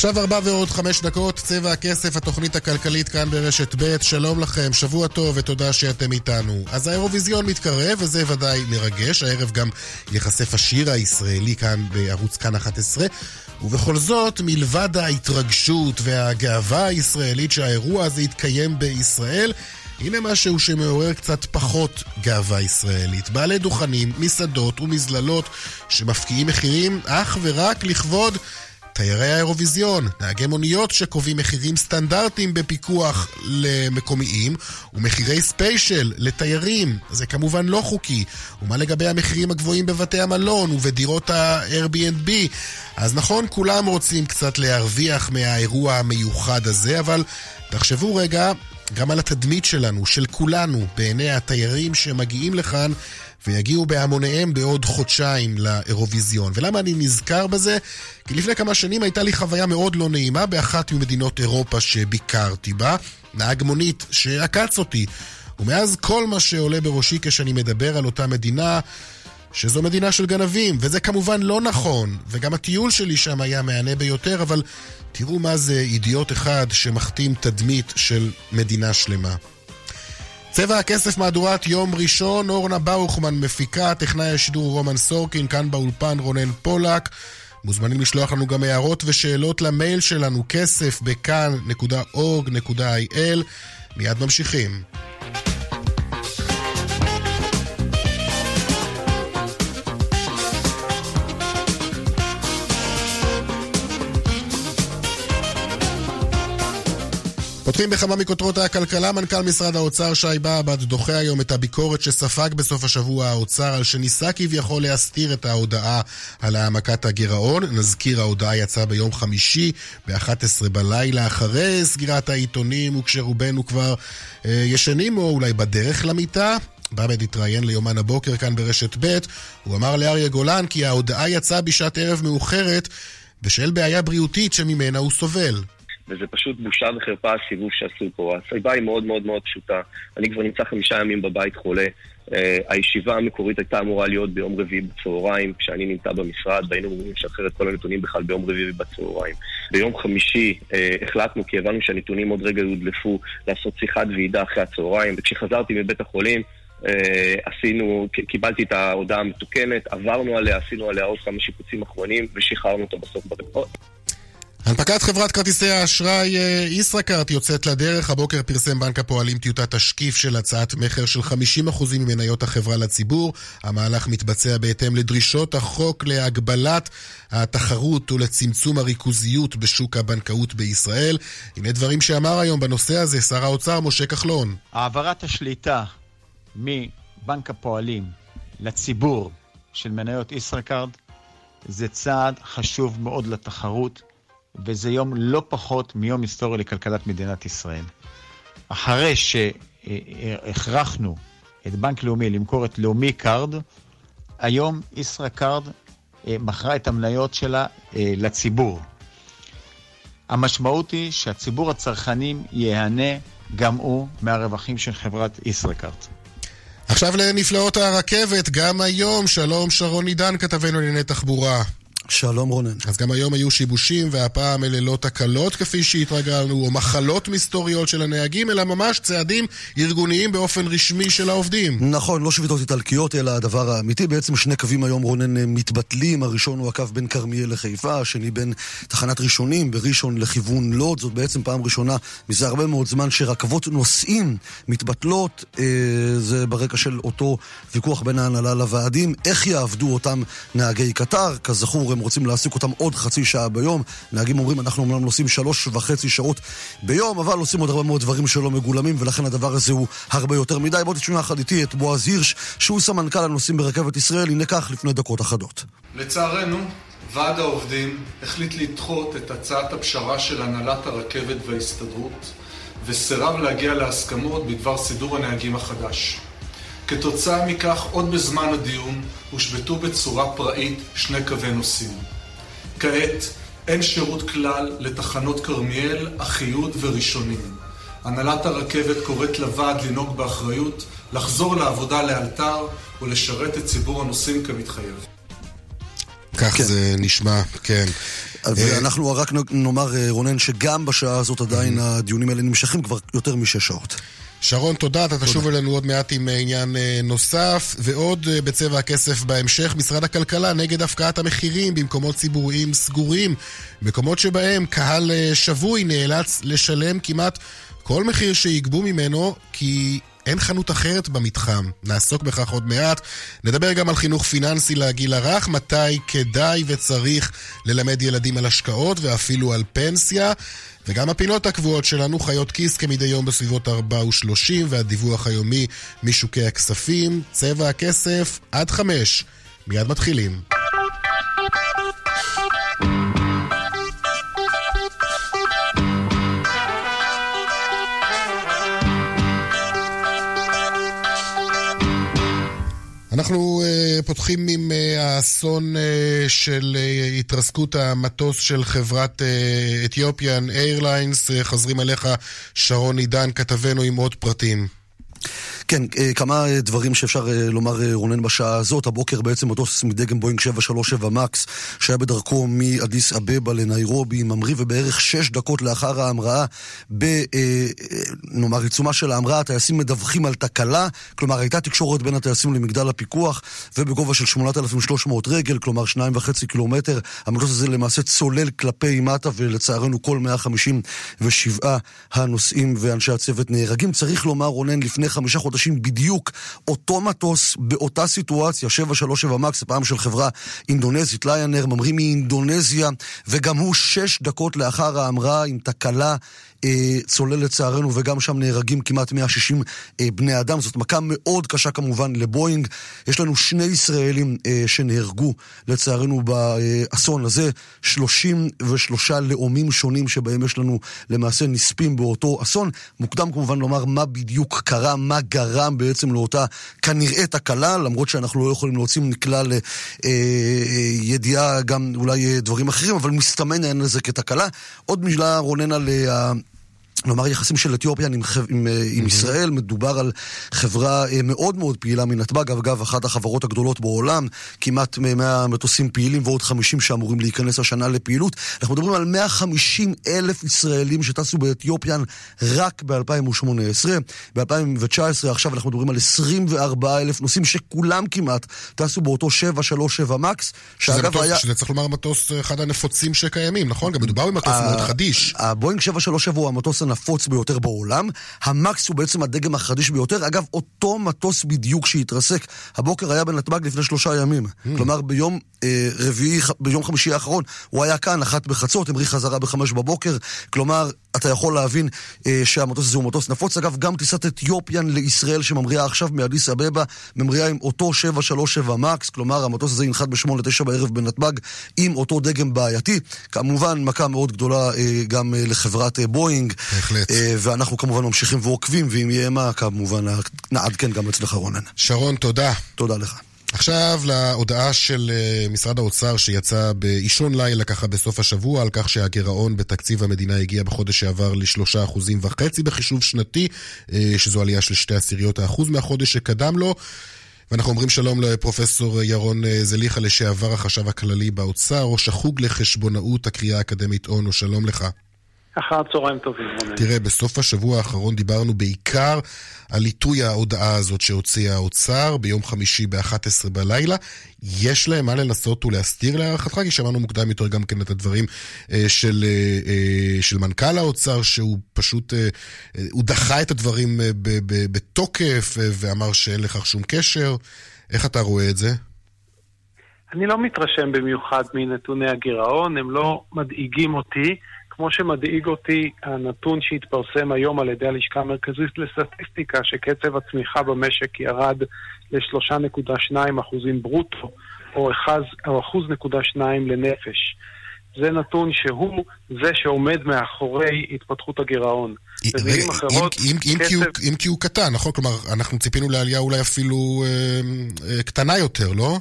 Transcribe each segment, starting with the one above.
עכשיו ארבע ועוד חמש דקות, צבע הכסף, התוכנית הכלכלית כאן ברשת ב', שלום לכם, שבוע טוב ותודה שאתם איתנו. אז האירוויזיון מתקרב, וזה ודאי מרגש, הערב גם ייחשף השיר הישראלי כאן בערוץ כאן 11. ובכל זאת, מלבד ההתרגשות והגאווה הישראלית שהאירוע הזה יתקיים בישראל, הנה משהו שמעורר קצת פחות גאווה ישראלית. בעלי דוכנים, מסעדות ומזללות שמפקיעים מחירים אך ורק לכבוד תיירי האירוויזיון, נהגי מוניות שקובעים מחירים סטנדרטיים בפיקוח למקומיים ומחירי ספיישל לתיירים, זה כמובן לא חוקי. ומה לגבי המחירים הגבוהים בבתי המלון ובדירות ה-Airbnb? אז נכון, כולם רוצים קצת להרוויח מהאירוע המיוחד הזה, אבל תחשבו רגע גם על התדמית שלנו, של כולנו, בעיני התיירים שמגיעים לכאן ויגיעו בהמוניהם בעוד חודשיים לאירוויזיון. ולמה אני נזכר בזה? כי לפני כמה שנים הייתה לי חוויה מאוד לא נעימה באחת ממדינות אירופה שביקרתי בה. נהג מונית שעקץ אותי. ומאז כל מה שעולה בראשי כשאני מדבר על אותה מדינה, שזו מדינה של גנבים, וזה כמובן לא נכון, וגם הטיול שלי שם היה מהנה ביותר, אבל תראו מה זה אידיוט אחד שמכתים תדמית של מדינה שלמה. צבע הכסף מהדורת יום ראשון, אורנה ברוכמן מפיקה, טכנאי השידור רומן סורקין, כאן באולפן רונן פולק. מוזמנים לשלוח לנו גם הערות ושאלות למייל שלנו, כסף בכאן.org.il. מיד ממשיכים. פותחים בכמה מכותרות הכלכלה, מנכ"ל משרד האוצר שי באב"ד דוחה היום את הביקורת שספג בסוף השבוע האוצר על שניסה כביכול להסתיר את ההודעה על העמקת הגירעון. נזכיר, ההודעה יצאה ביום חמישי ב-11 בלילה אחרי סגירת העיתונים וכשרובנו כבר אה, ישנים או אולי בדרך למיטה. באב"ד התראיין ליומן הבוקר כאן ברשת ב', הוא אמר לאריה גולן כי ההודעה יצאה בשעת ערב מאוחרת בשל בעיה בריאותית שממנה הוא סובל. וזה פשוט בושה וחרפה הסיבוב שעשו פה. הסיבה היא מאוד מאוד מאוד פשוטה. אני כבר נמצא חמישה ימים בבית חולה. Uh, הישיבה המקורית הייתה אמורה להיות ביום רביעי בצהריים, כשאני נמצא במשרד, והיינו אמורים לשחרר את כל הנתונים בכלל ביום רביעי בצהריים. ביום חמישי uh, החלטנו, כי הבנו שהנתונים עוד רגע יודלפו, לעשות שיחת ועידה אחרי הצהריים, וכשחזרתי מבית החולים, uh, עשינו, קיבלתי את ההודעה המתוקנת, עברנו עליה, עשינו עליה עוד כמה שיפוצים אחרונים, ושחררנו אותה בסוף בדקות. הנפקת חברת כרטיסי האשראי אה, ישראכרט יוצאת לדרך. הבוקר פרסם בנק הפועלים טיוטת תשקיף של הצעת מכר של 50% ממניות החברה לציבור. המהלך מתבצע בהתאם לדרישות החוק להגבלת התחרות ולצמצום הריכוזיות בשוק הבנקאות בישראל. הנה דברים שאמר היום בנושא הזה שר האוצר משה כחלון. העברת השליטה מבנק הפועלים לציבור של מניות ישראכרט זה צעד חשוב מאוד לתחרות. וזה יום לא פחות מיום היסטורי לכלכלת מדינת ישראל. אחרי שהכרחנו את בנק לאומי למכור את לאומי קארד, היום ישראכרד אה, מכרה את המניות שלה אה, לציבור. המשמעות היא שהציבור הצרכנים ייהנה גם הוא מהרווחים של חברת ישראכרט. עכשיו לנפלאות הרכבת, גם היום, שלום שרון עידן, כתבנו לענייני תחבורה. שלום רונן. אז גם היום היו שיבושים, והפעם אלה לא תקלות כפי שהתרגלנו, או מחלות מסתוריות של הנהגים, אלא ממש צעדים ארגוניים באופן רשמי של העובדים. נכון, לא שביתות איטלקיות, אלא הדבר האמיתי. בעצם שני קווים היום, רונן, מתבטלים. הראשון הוא הקו בין כרמיאל לחיפה, השני בין תחנת ראשונים בראשון לכיוון לוד. זאת בעצם פעם ראשונה מזה הרבה מאוד זמן שרכבות נוסעים מתבטלות. אה, זה ברקע של אותו ויכוח בין ההנהלה לוועדים. איך יעבדו אותם נהגי קטר? כזכור, הם רוצים להעסיק אותם עוד חצי שעה ביום. נהגים אומרים, אנחנו אומנם נוסעים שלוש וחצי שעות ביום, אבל עושים עוד הרבה מאוד דברים שלא מגולמים, ולכן הדבר הזה הוא הרבה יותר מדי. בואו תשמעו יחד איתי את בועז הירש, שהוא סמנכ"ל הנוסעים ברכבת ישראל. הנה כך לפני דקות אחדות. לצערנו, ועד העובדים החליט לדחות את הצעת הפשרה של הנהלת הרכבת וההסתדרות, וסירב להגיע להסכמות בדבר סידור הנהגים החדש. כתוצאה מכך, עוד בזמן הדיון, הושבתו בצורה פראית שני קווי נוסעים. כעת, אין שירות כלל לתחנות כרמיאל, אחיוד וראשונים. הנהלת הרכבת קוראת לוועד לנהוג באחריות, לחזור לעבודה לאלתר ולשרת את ציבור הנוסעים כמתחייב. כך כן. זה נשמע, כן. ואנחנו רק נאמר, רונן, שגם בשעה הזאת עדיין הדיונים האלה נמשכים כבר יותר משש שעות. שרון, תודה. אתה תשוב אלינו עוד מעט עם עניין נוסף. ועוד בצבע הכסף בהמשך, משרד הכלכלה נגד הפקעת המחירים במקומות ציבוריים סגורים. מקומות שבהם קהל שבוי נאלץ לשלם כמעט כל מחיר שיגבו ממנו, כי אין חנות אחרת במתחם. נעסוק בכך עוד מעט. נדבר גם על חינוך פיננסי לגיל הרך, מתי כדאי וצריך ללמד ילדים על השקעות ואפילו על פנסיה. וגם הפינות הקבועות שלנו, חיות כיס כמדי יום בסביבות 4 ו-30, והדיווח היומי משוקי הכספים, צבע הכסף, עד 5. מיד מתחילים. אנחנו uh, פותחים עם uh, האסון uh, של uh, התרסקות המטוס של חברת אתיופיאן איירליינס. Uh, חוזרים אליך, שרון עידן, כתבנו עם עוד פרטים. כן, אה, כמה אה, דברים שאפשר אה, לומר, רונן, בשעה הזאת. הבוקר בעצם מטוס מדגם בואינג 737 מקס, שהיה בדרכו מאדיס אבבה לניירובי, ממריא, ובערך שש דקות לאחר ההמראה, נאמר, עיצומה של ההמראה, הטייסים מדווחים על תקלה, כלומר, הייתה תקשורת בין הטייסים למגדל הפיקוח, ובגובה של 8,300 רגל, כלומר, שניים וחצי קילומטר, המטוס הזה למעשה צולל כלפי מטה, ולצערנו כל 157 הנוסעים ואנשי הצוות נהרגים. צריך לומר, רונן, לפני חמישה חודשים, חודשים בדיוק אותו מטוס באותה סיטואציה, 737 מקס, הפעם של חברה אינדונזית, ליינר, ממריא מאינדונזיה, וגם הוא שש דקות לאחר ההמראה עם תקלה צולל לצערנו, וגם שם נהרגים כמעט 160 אה, בני אדם. זאת מכה מאוד קשה כמובן לבואינג. יש לנו שני ישראלים אה, שנהרגו לצערנו באסון הזה, 33 לאומים שונים שבהם יש לנו למעשה נספים באותו אסון. מוקדם כמובן לומר מה בדיוק קרה, מה גרם בעצם לאותה כנראה תקלה, למרות שאנחנו לא יכולים להוציא מכלל ידיעה גם אולי דברים אחרים, אבל מסתמן העניין הזה כתקלה. עוד מילה רונן על כלומר, יחסים של אתיופיה עם, עם, mm-hmm. עם ישראל, מדובר על חברה אה, מאוד מאוד פעילה מנתב"ג, אגב, אחת החברות הגדולות בעולם, כמעט 100 מטוסים פעילים ועוד 50 שאמורים להיכנס השנה לפעילות. אנחנו מדברים על 150 אלף ישראלים שטסו באתיופיה רק ב-2018. ב-2019, עכשיו אנחנו מדברים על 24 אלף נוסעים שכולם כמעט טסו באותו 737 מקס, שאגב מטוס, היה... שזה צריך לומר מטוס אחד הנפוצים שקיימים, נכון? גם מדובר במטוס מאוד חדיש. הבואינג 737 הוא המטוס הנפוץ ביותר בעולם. המקס הוא בעצם הדגם החדיש ביותר. אגב, אותו מטוס בדיוק שהתרסק הבוקר היה בנתב"ג לפני שלושה ימים. Mm. כלומר, ביום אה, רביעי, ביום חמישי האחרון, הוא היה כאן, אחת בחצות, המריא חזרה בחמש בבוקר. כלומר, אתה יכול להבין אה, שהמטוס הזה הוא מטוס נפוץ. אגב, גם טיסת אתיופיאן לישראל שממריאה עכשיו מאדיס אבבה, ממריאה עם אותו 737 מקס, כלומר, המטוס הזה ינחת בשמונה תשע בערב בנתב"ג עם אותו דגם בעייתי. כמובן, מכה מאוד גדולה אה, גם אה, לחברת אה, בואינג. בהחלט. אה, ואנחנו כמובן ממשיכים ועוקבים, ואם יהיה מה, כמובן נעדכן גם אצלך רונן. שרון, תודה. תודה לך. עכשיו להודעה של אה, משרד האוצר שיצא באישון לילה ככה בסוף השבוע על כך שהגירעון בתקציב המדינה הגיע בחודש שעבר לשלושה אחוזים וחצי בחישוב שנתי, אה, שזו עלייה של שתי עשיריות האחוז מהחודש שקדם לו. ואנחנו אומרים שלום לפרופסור ירון זליכה, לשעבר החשב הכללי באוצר, ראש החוג לחשבונאות הקריאה האקדמית אונו, שלום לך. אחר צהריים טובים, רונן. תראה, בסוף השבוע האחרון דיברנו בעיקר על עיתוי ההודעה הזאת שהוציא האוצר ביום חמישי ב-11 בלילה. יש להם מה לנסות ולהסתיר להערכתך? כי שמענו מוקדם יותר גם כן את הדברים אה, של, אה, אה, של מנכ"ל האוצר, שהוא פשוט, הוא דחה את הדברים בתוקף ואמר שאין לכך שום קשר. איך אתה רואה את זה? אני לא מתרשם במיוחד מנתוני הגירעון, הם לא מדאיגים אותי. כמו שמדאיג אותי הנתון שהתפרסם היום על ידי הלשכה המרכזית לסטטיסטיקה, שקצב הצמיחה במשק ירד ל-3.2 אחוזים ברוטו, או 1.2 לנפש. זה נתון שהוא זה שעומד מאחורי התפתחות הגירעון. במילים אחרות, אם, אם, קצב... אם, כי אם כי הוא קטן, נכון? כלומר, אנחנו ציפינו לעלייה אולי אפילו אה, אה, קטנה יותר, לא?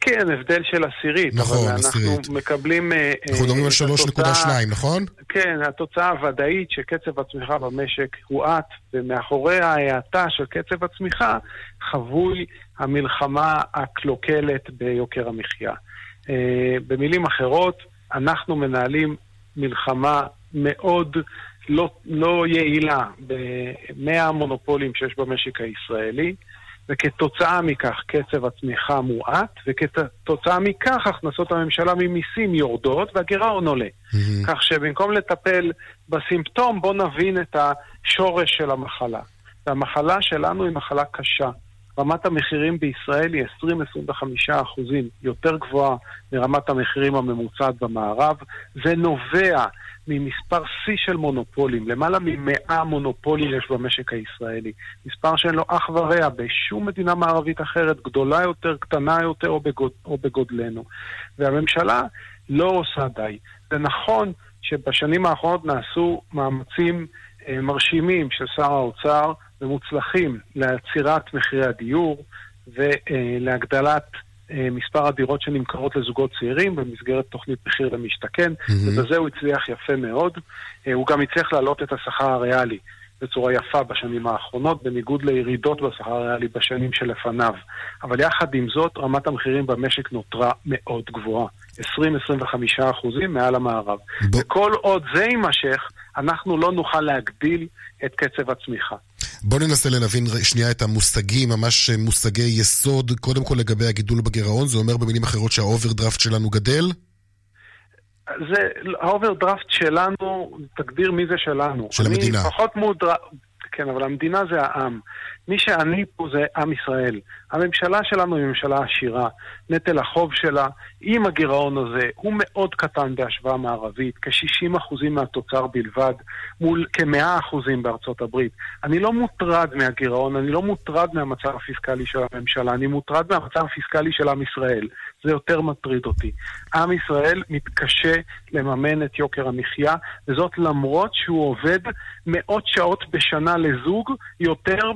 כן, הבדל של עשירית. נכון, אבל עשירית. אנחנו מקבלים... אה, אנחנו מדברים על 3.2, נכון? כן, התוצאה הוודאית שקצב הצמיחה במשק הואט, ומאחורי ההאטה של קצב הצמיחה חבוי המלחמה הקלוקלת ביוקר המחיה. אה, במילים אחרות, אנחנו מנהלים מלחמה מאוד לא, לא יעילה במאה המונופולים שיש במשק הישראלי, וכתוצאה מכך קצב הצמיחה מועט, וכתוצאה מכך הכנסות הממשלה ממיסים יורדות והגירעון עולה. Mm-hmm. כך שבמקום לטפל בסימפטום, בואו נבין את השורש של המחלה. והמחלה שלנו היא מחלה קשה. רמת המחירים בישראל היא 20-25 אחוזים יותר גבוהה מרמת המחירים הממוצעת במערב. זה נובע ממספר שיא של מונופולים, למעלה ממאה מונופולים יש במשק הישראלי. מספר שאין לו אח ורע בשום מדינה מערבית אחרת, גדולה יותר, קטנה יותר או, בגוד, או בגודלנו. והממשלה לא עושה די. זה נכון שבשנים האחרונות נעשו מאמצים אה, מרשימים של שר האוצר ומוצלחים לעצירת מחירי הדיור ולהגדלת אה, מספר הדירות שנמכרות לזוגות צעירים במסגרת תוכנית מחיר למשתכן, mm-hmm. ובזה הוא הצליח יפה מאוד. אה, הוא גם הצליח להעלות את השכר הריאלי בצורה יפה בשנים האחרונות, בניגוד לירידות בשכר הריאלי בשנים שלפניו. אבל יחד עם זאת, רמת המחירים במשק נותרה מאוד גבוהה. 20-25 אחוזים מעל המערב. ב... וכל עוד זה יימשך, אנחנו לא נוכל להגדיל את קצב הצמיחה. בואו ננסה להבין שנייה את המושגים, ממש מושגי יסוד. קודם כל לגבי הגידול בגירעון, זה אומר במילים אחרות שהאוברדרפט שלנו גדל? זה, האוברדרפט שלנו, תגדיר מי זה שלנו. של המדינה. אני פחות מודר... כן, אבל המדינה זה העם. מי שעני פה זה עם ישראל. הממשלה שלנו היא ממשלה עשירה. נטל החוב שלה, עם הגירעון הזה, הוא מאוד קטן בהשוואה מערבית, כ-60% מהתוצר בלבד, מול כ-100% בארצות הברית. אני לא מוטרד מהגירעון, אני לא מוטרד מהמצב הפיסקלי של הממשלה, אני מוטרד מהמצב הפיסקלי של עם ישראל. זה יותר מטריד אותי. עם ישראל מתקשה לממן את יוקר המחיה, וזאת למרות שהוא עובד מאות שעות בשנה לזוג, יותר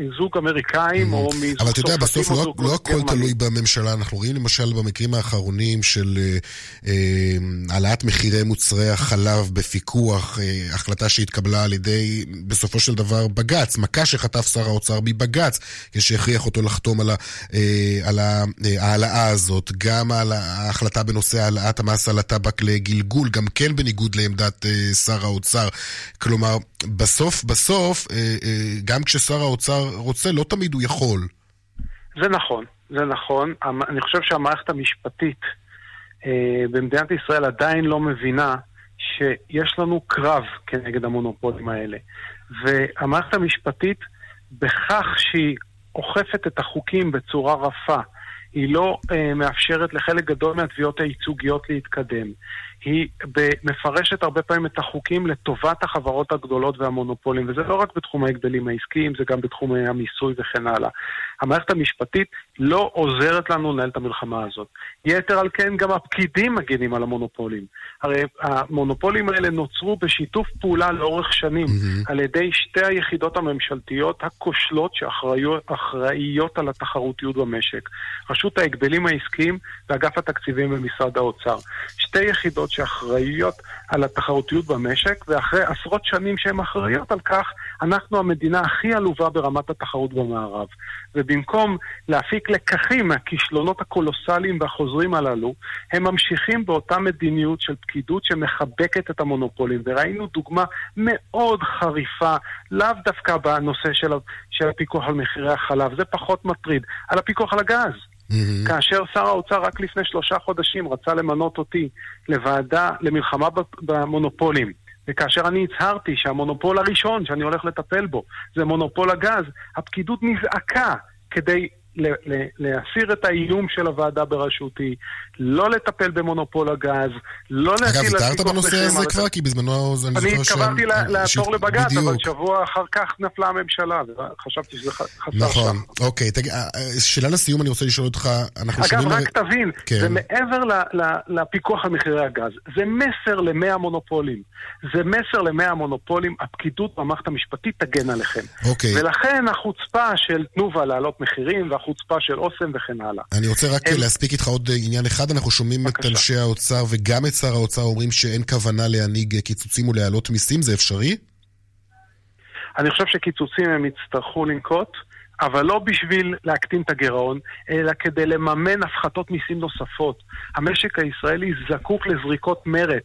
מזוג אמריקאים או מזוג אבל אתה יודע, בסוף לא, לא הכל תלוי בממשלה. אנחנו רואים למשל במקרים האחרונים של אה, אה, העלאת מחירי מוצרי החלב בפיקוח, אה, החלטה שהתקבלה על ידי, בסופו של דבר, בג"ץ, מכה שחטף שר האוצר מבג"ץ, כשהכריח אותו לחתום על, ה, אה, על ההעלאה הזאת. גם על ההחלטה בנושא העלאת המס על הטבק לגלגול, גם כן בניגוד לעמדת אה, שר האוצר. כלומר, בסוף בסוף, אה, אה, גם כששר האוצר רוצה, לא תמיד הוא יכול. זה נכון, זה נכון. אני חושב שהמערכת המשפטית אה, במדינת ישראל עדיין לא מבינה שיש לנו קרב כנגד המונופולים האלה. והמערכת המשפטית, בכך שהיא אוכפת את החוקים בצורה רפה, היא לא אה, מאפשרת לחלק גדול מהתביעות הייצוגיות להתקדם. היא מפרשת הרבה פעמים את החוקים לטובת החברות הגדולות והמונופולים, וזה לא רק בתחום ההגבלים העסקיים, זה גם בתחום המיסוי וכן הלאה. המערכת המשפטית לא עוזרת לנו לנהל את המלחמה הזאת. יתר על כן, גם הפקידים מגינים על המונופולים. הרי המונופולים האלה נוצרו בשיתוף פעולה לאורך שנים mm-hmm. על ידי שתי היחידות הממשלתיות הכושלות שאחראיות על התחרותיות במשק. רשות ההגבלים העסקיים ואגף התקציבים במשרד האוצר. שתי יחידות שאחראיות על התחרותיות במשק, ואחרי עשרות שנים שהן אחראיות על כך, אנחנו המדינה הכי עלובה ברמת התחרות במערב. ובמקום להפיק לקחים מהכישלונות הקולוסליים והחוזרים הללו, הם ממשיכים באותה מדיניות של פקידות שמחבקת את המונופולים. וראינו דוגמה מאוד חריפה, לאו דווקא בנושא של, של הפיקוח על מחירי החלב, זה פחות מטריד, על הפיקוח על הגז. Mm-hmm. כאשר שר האוצר רק לפני שלושה חודשים רצה למנות אותי לוועדה למלחמה במונופולים. וכאשר אני הצהרתי שהמונופול הראשון שאני הולך לטפל בו זה מונופול הגז, הפקידות נזעקה כדי להסיר את האיום של הוועדה בראשותי, לא לטפל במונופול הגז, לא להטיל... אגב, התארת בנושא הזה כבר? כי בזמנו אני זוכר ש... אני התכוונתי לעתור לבג"ץ, אבל שבוע אחר כך נפלה הממשלה, וחשבתי שזה חסר נכון, אוקיי. אה, אה, שאלה לסיום, אני רוצה לשאול אותך, אנחנו שומעים... אגב, רק תבין, כן. זה מעבר לפיקוח על מחירי הגז, זה מסר למאה מונופולים. זה מסר למאה המונופולים, הפקידות במערכת המשפטית תגן עליכם. אוקיי. ולכן החוצפה של תנובה להעלות מחירים, החוצפה של אוסם וכן הלאה. אני רוצה רק הם... להספיק איתך עוד עניין אחד. אנחנו שומעים בקשה. את אנשי האוצר וגם את שר האוצר אומרים שאין כוונה להנהיג קיצוצים ולהעלות מיסים, זה אפשרי? אני חושב שקיצוצים הם יצטרכו לנקוט. אבל לא בשביל להקטין את הגירעון, אלא כדי לממן הפחתות מיסים נוספות. המשק הישראלי זקוק לזריקות מרץ.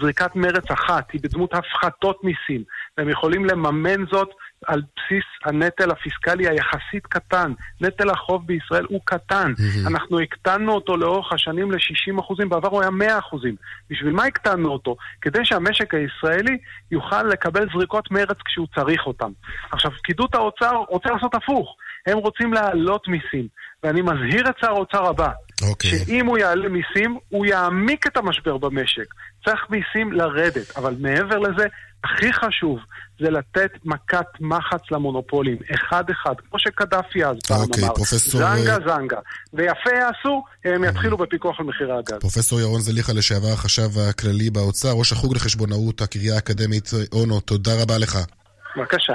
זריקת מרץ אחת היא בדמות הפחתות מיסים, והם יכולים לממן זאת על בסיס הנטל הפיסקלי היחסית קטן. נטל החוב בישראל הוא קטן. Mm-hmm. אנחנו הקטנו אותו לאורך השנים ל-60 אחוזים, בעבר הוא היה 100 אחוזים. בשביל מה הקטנו אותו? כדי שהמשק הישראלי יוכל לקבל זריקות מרץ כשהוא צריך אותם. עכשיו, פקידות האוצר רוצה לעשות הפוך. הם רוצים להעלות מיסים. ואני מזהיר את שר האוצר הבא, okay. אוקיי. שאם הוא יעלה מיסים, הוא יעמיק את המשבר במשק. צריך מיסים לרדת, אבל מעבר לזה, הכי חשוב זה לתת מכת מחץ למונופולים, אחד-אחד, כמו שקדאפי אז פעם okay, אמר, פרופסור... זנגה זנגה. ויפה יעשו, הם יתחילו בפיקוח על מחירי הגז. פרופסור ירון זליכה, לשעבר החשב הכללי באוצר, ראש החוג לחשבונאות, הקריה האקדמית אונו, תודה רבה לך. בבקשה.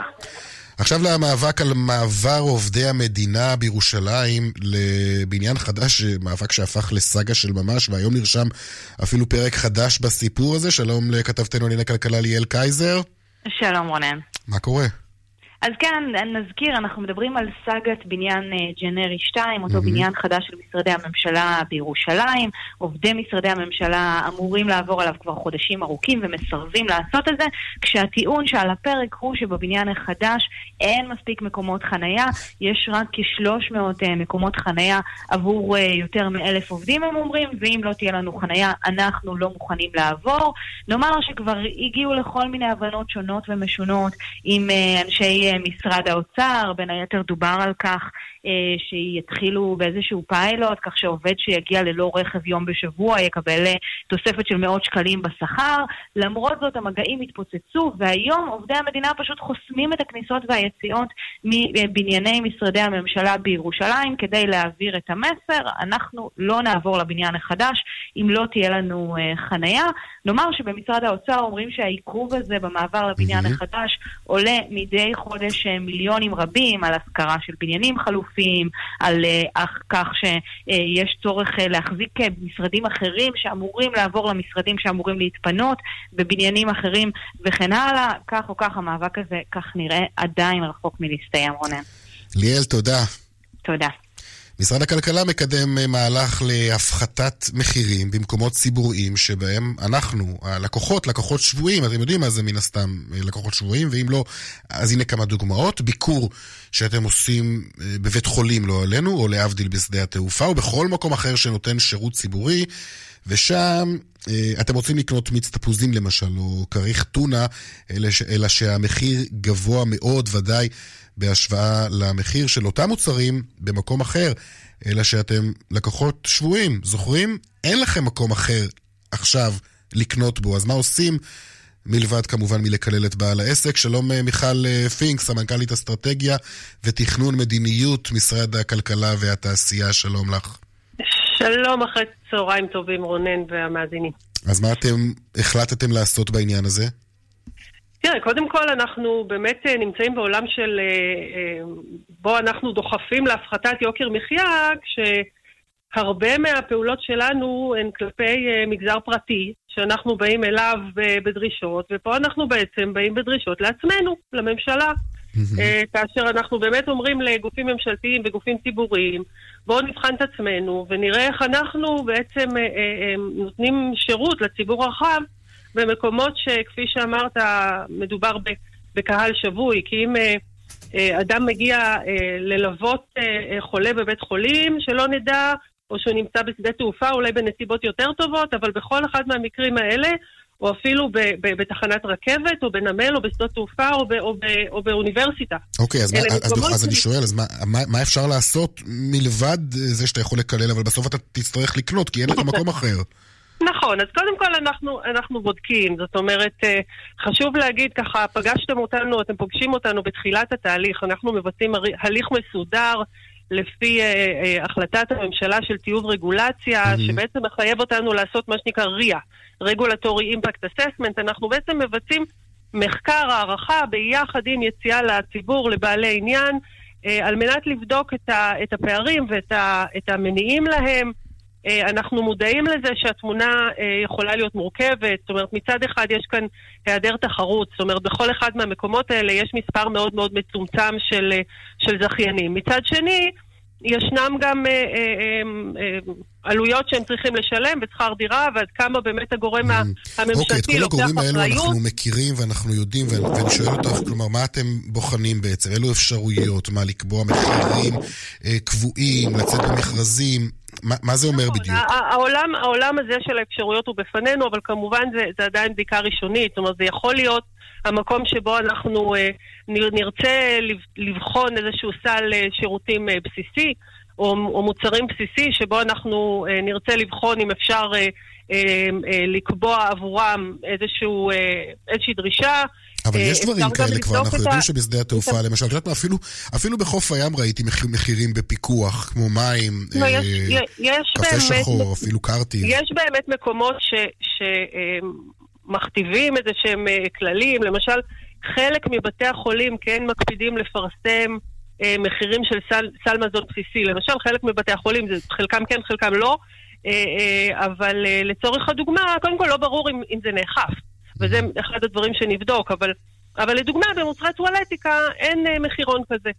עכשיו למאבק על מעבר עובדי המדינה בירושלים לבניין חדש, מאבק שהפך לסאגה של ממש, והיום נרשם אפילו פרק חדש בסיפור הזה. שלום לכתבתנו לענייני כלכלה ליאל קייזר. שלום רונן. מה קורה? אז כן, נזכיר, אנחנו מדברים על סאגת בניין אה, ג'נרי 2, אותו mm-hmm. בניין חדש של משרדי הממשלה בירושלים. עובדי משרדי הממשלה אמורים לעבור עליו כבר חודשים ארוכים ומסרבים לעשות את זה, כשהטיעון שעל הפרק הוא שבבניין החדש אין מספיק מקומות חנייה, יש רק כ-300 אה, מקומות חנייה עבור אה, יותר מאלף עובדים, הם אומרים, ואם לא תהיה לנו חנייה, אנחנו לא מוכנים לעבור. נאמר שכבר הגיעו לכל מיני הבנות שונות ומשונות עם אנשי... משרד האוצר, בין היתר דובר על כך שיתחילו באיזשהו פיילוט, כך שעובד שיגיע ללא רכב יום בשבוע יקבל אה, תוספת של מאות שקלים בשכר. למרות זאת המגעים התפוצצו, והיום עובדי המדינה פשוט חוסמים את הכניסות והיציאות מבנייני משרדי הממשלה בירושלים כדי להעביר את המסר. אנחנו לא נעבור לבניין החדש אם לא תהיה לנו אה, חנייה. נאמר שבמשרד האוצר אומרים שהעיכוב הזה במעבר לבניין החדש עולה מדי חודש מיליונים רבים על השכרה של בניינים חלופיים. חלופיים, על uh, כך שיש צורך uh, להחזיק uh, משרדים אחרים שאמורים לעבור למשרדים שאמורים להתפנות בבניינים אחרים וכן הלאה. כך או כך המאבק הזה, כך נראה, עדיין רחוק מלהסתיים, רונן. ליאל, תודה. תודה. משרד הכלכלה מקדם אה, מהלך להפחתת מחירים במקומות ציבוריים שבהם אנחנו, הלקוחות, לקוחות שבויים, אתם יודעים מה זה מן הסתם אה, לקוחות שבויים, ואם לא, אז הנה כמה דוגמאות. ביקור שאתם עושים אה, בבית חולים, לא עלינו, או להבדיל בשדה התעופה, או בכל מקום אחר שנותן שירות ציבורי, ושם אתם רוצים לקנות מיץ תפוזים למשל, או כריך טונה, אלא שהמחיר גבוה מאוד, ודאי. בהשוואה למחיר של אותם מוצרים במקום אחר, אלא שאתם לקוחות שבויים. זוכרים? אין לכם מקום אחר עכשיו לקנות בו, אז מה עושים? מלבד כמובן מלקלל את בעל העסק. שלום אה, מיכל אה, פינק, סמנכ"לית אסטרטגיה ותכנון מדיניות, משרד הכלכלה והתעשייה, שלום לך. שלום, אחרי צהריים טובים רונן והמאזינים. אז מה אתם החלטתם לעשות בעניין הזה? תראה, קודם כל אנחנו באמת אה, נמצאים בעולם של... אה, אה, בו אנחנו דוחפים להפחתת יוקר מחיה, כשהרבה מהפעולות שלנו הן כלפי מגזר פרטי, שאנחנו באים אליו בדרישות, ופה אנחנו בעצם באים בדרישות לעצמנו, לממשלה. כאשר אנחנו באמת אומרים לגופים ממשלתיים וגופים ציבוריים, בואו נבחן את עצמנו ונראה איך אנחנו בעצם נותנים שירות לציבור הרחב במקומות שכפי שאמרת, מדובר בקהל שבוי, כי אם אה, אה, אדם מגיע אה, ללוות חולה בבית חולים, שלא נדע, או שהוא נמצא בשדה תעופה, אולי בנסיבות יותר טובות, אבל בכל אחד מהמקרים האלה, או אפילו ב, ב, בתחנת רכבת, או בנמל, או בשדות תעופה, או, ב, או, ב, או באוניברסיטה. אוקיי, אז, מה, אז, אז אני שואל, אז מה, מה, מה אפשר לעשות מלבד זה שאתה יכול לקלל, אבל בסוף אתה תצטרך לקנות, כי אין לך מקום אחר. נכון, אז קודם כל אנחנו, אנחנו בודקים, זאת אומרת, אה, חשוב להגיד ככה, פגשתם אותנו, אתם פוגשים אותנו בתחילת התהליך, אנחנו מבצעים הליך מסודר לפי אה, אה, החלטת הממשלה של טיוב רגולציה, mm-hmm. שבעצם מחייב אותנו לעשות מה שנקרא RIA, Regulatory Impact Assessment, אנחנו בעצם מבצעים מחקר הערכה ביחד עם יציאה לציבור, לבעלי עניין, אה, על מנת לבדוק את, ה, את הפערים ואת ה, את המניעים להם. אה, אנחנו מודעים לזה שהתמונה אה, יכולה להיות מורכבת, זאת אומרת מצד אחד יש כאן היעדר תחרות, זאת אומרת בכל אחד מהמקומות האלה יש מספר מאוד מאוד מצומצם של, אה, של זכיינים. מצד שני, ישנם גם אה, אה, אה, עלויות שהם צריכים לשלם ושכר דירה, ועד כמה באמת הגורם הממשלתי לוקח אחריות. אוקיי, את כל הגורמים האלו אנחנו מכירים ואנחנו יודעים, ואני שואל אותך, כלומר, מה אתם בוחנים בעצם? אילו אפשרויות? מה, לקבוע מחירים קבועים, לצאת במכרזים? מה, מה זה אומר בדיוק? העולם, העולם הזה של האפשרויות הוא בפנינו, אבל כמובן זה, זה עדיין בדיקה ראשונית. זאת אומרת, זה יכול להיות המקום שבו אנחנו אה, נרצה לבחון איזשהו סל אה, שירותים אה, בסיסי, או, או מוצרים בסיסי, שבו אנחנו אה, נרצה לבחון אם אפשר אה, אה, אה, לקבוע עבורם איזשהו, אה, איזושהי דרישה. אבל יש אה, דברים כאלה כבר, אנחנו יודעים ה... שבשדה התעופה, ה... למשל, את יודעת מה, אפילו, אפילו בחוף הים ראיתי מחירים בפיקוח, כמו מים, לא, אה, יש, יש קפה באמת, שחור, אפילו קרטיב. יש באמת מקומות שמכתיבים איזה שהם אה, כללים, למשל, חלק מבתי החולים כן מקפידים לפרסם אה, מחירים של סל, סל מזון בסיסי. למשל, חלק מבתי החולים, זה, חלקם כן, חלקם לא, אה, אה, אבל אה, לצורך הדוגמה, קודם כל לא ברור אם, אם זה נאכף. וזה אחד הדברים שנבדוק, אבל, אבל לדוגמה, במוצרי טואלטיקה אין אה, מחירון כזה.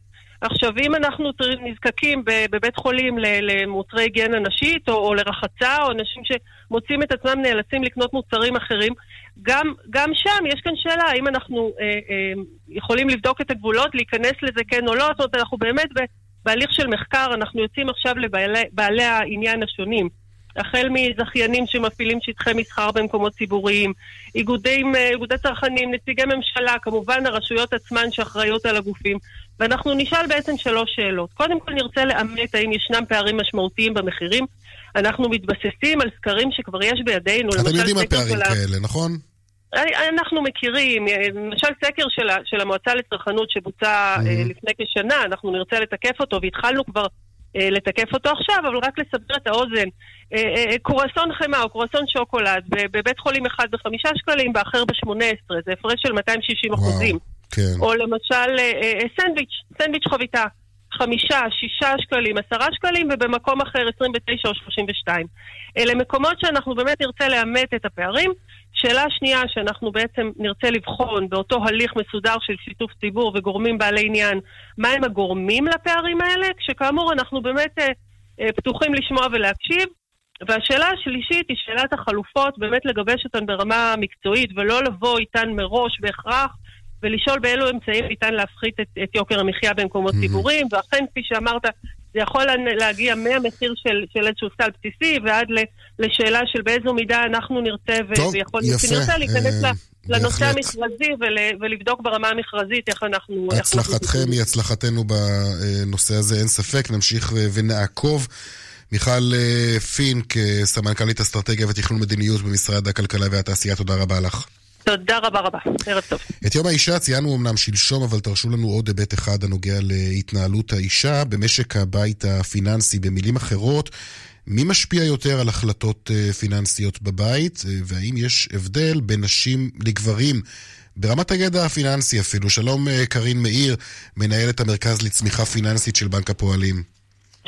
עכשיו, אם אנחנו נזקקים בבית חולים למוצרי היגיינה נשית או, או לרחצה, או אנשים שמוצאים את עצמם נאלצים לקנות מוצרים אחרים, גם, גם שם יש כאן שאלה האם אנחנו אה, אה, יכולים לבדוק את הגבולות, להיכנס לזה כן או לא, זאת אומרת, אנחנו באמת בהליך של מחקר, אנחנו יוצאים עכשיו לבעלי העניין השונים. החל מזכיינים שמפעילים שטחי מסחר במקומות ציבוריים, איגודים, אה, איגודי צרכנים, נציגי ממשלה, כמובן הרשויות עצמן שאחראיות על הגופים, ואנחנו נשאל בעצם שלוש שאלות. קודם כל נרצה לאמת האם ישנם פערים משמעותיים במחירים. אנחנו מתבססים על סקרים שכבר יש בידינו. אתם יודעים על פערים שלה... כאלה, נכון? אנחנו מכירים, למשל סקר של, של המועצה לצרכנות שבוצע mm-hmm. לפני כשנה, אנחנו נרצה לתקף אותו והתחלנו כבר אה, לתקף אותו עכשיו, אבל רק לסבר את האוזן. אה, אה, קורסון חמאה או קורסון שוקולד בבית חולים אחד בחמישה שקלים, באחר בשמונה עשרה, זה הפרש של 260 אחוזים. כן. או למשל סנדוויץ', סנדוויץ' חביתה. חמישה, שישה שקלים, עשרה שקלים, ובמקום אחר 29 או 32. אלה מקומות שאנחנו באמת נרצה לאמת את הפערים. שאלה שנייה שאנחנו בעצם נרצה לבחון באותו הליך מסודר של שיתוף ציבור וגורמים בעלי עניין, מהם הגורמים לפערים האלה, כשכאמור אנחנו באמת אה, אה, פתוחים לשמוע ולהקשיב. והשאלה השלישית היא שאלת החלופות, באמת לגבש אותן ברמה מקצועית ולא לבוא איתן מראש בהכרח ולשאול באילו אמצעים ניתן להפחית את, את יוקר המחיה במקומות mm-hmm. ציבוריים, ואכן, כפי שאמרת, זה יכול להגיע מהמחיר של, של איזשהו סל בסיסי ועד לשאלה של באיזו מידה אנחנו נרצה טוב, ויכול נרצה להיכנס אה, לנושא המכרזי ול, ולבדוק ברמה המכרזית איך אנחנו... הצלחתכם איך היא הצלחתנו בנושא הזה, אין ספק, נמשיך אה, ונעקוב. מיכל אה, פינק, סמנכ"לית אסטרטגיה ותכנון מדיניות במשרד הכלכלה והתעשייה, תודה רבה לך. תודה רבה רבה, ערב טוב. את יום האישה ציינו אמנם שלשום, אבל תרשו לנו עוד היבט אחד הנוגע להתנהלות האישה במשק הבית הפיננסי. במילים אחרות, מי משפיע יותר על החלטות אה, פיננסיות בבית, אה, והאם יש הבדל בין נשים לגברים ברמת הידע הפיננסי אפילו. שלום אה, קארין מאיר, מנהלת המרכז לצמיחה פיננסית של בנק הפועלים.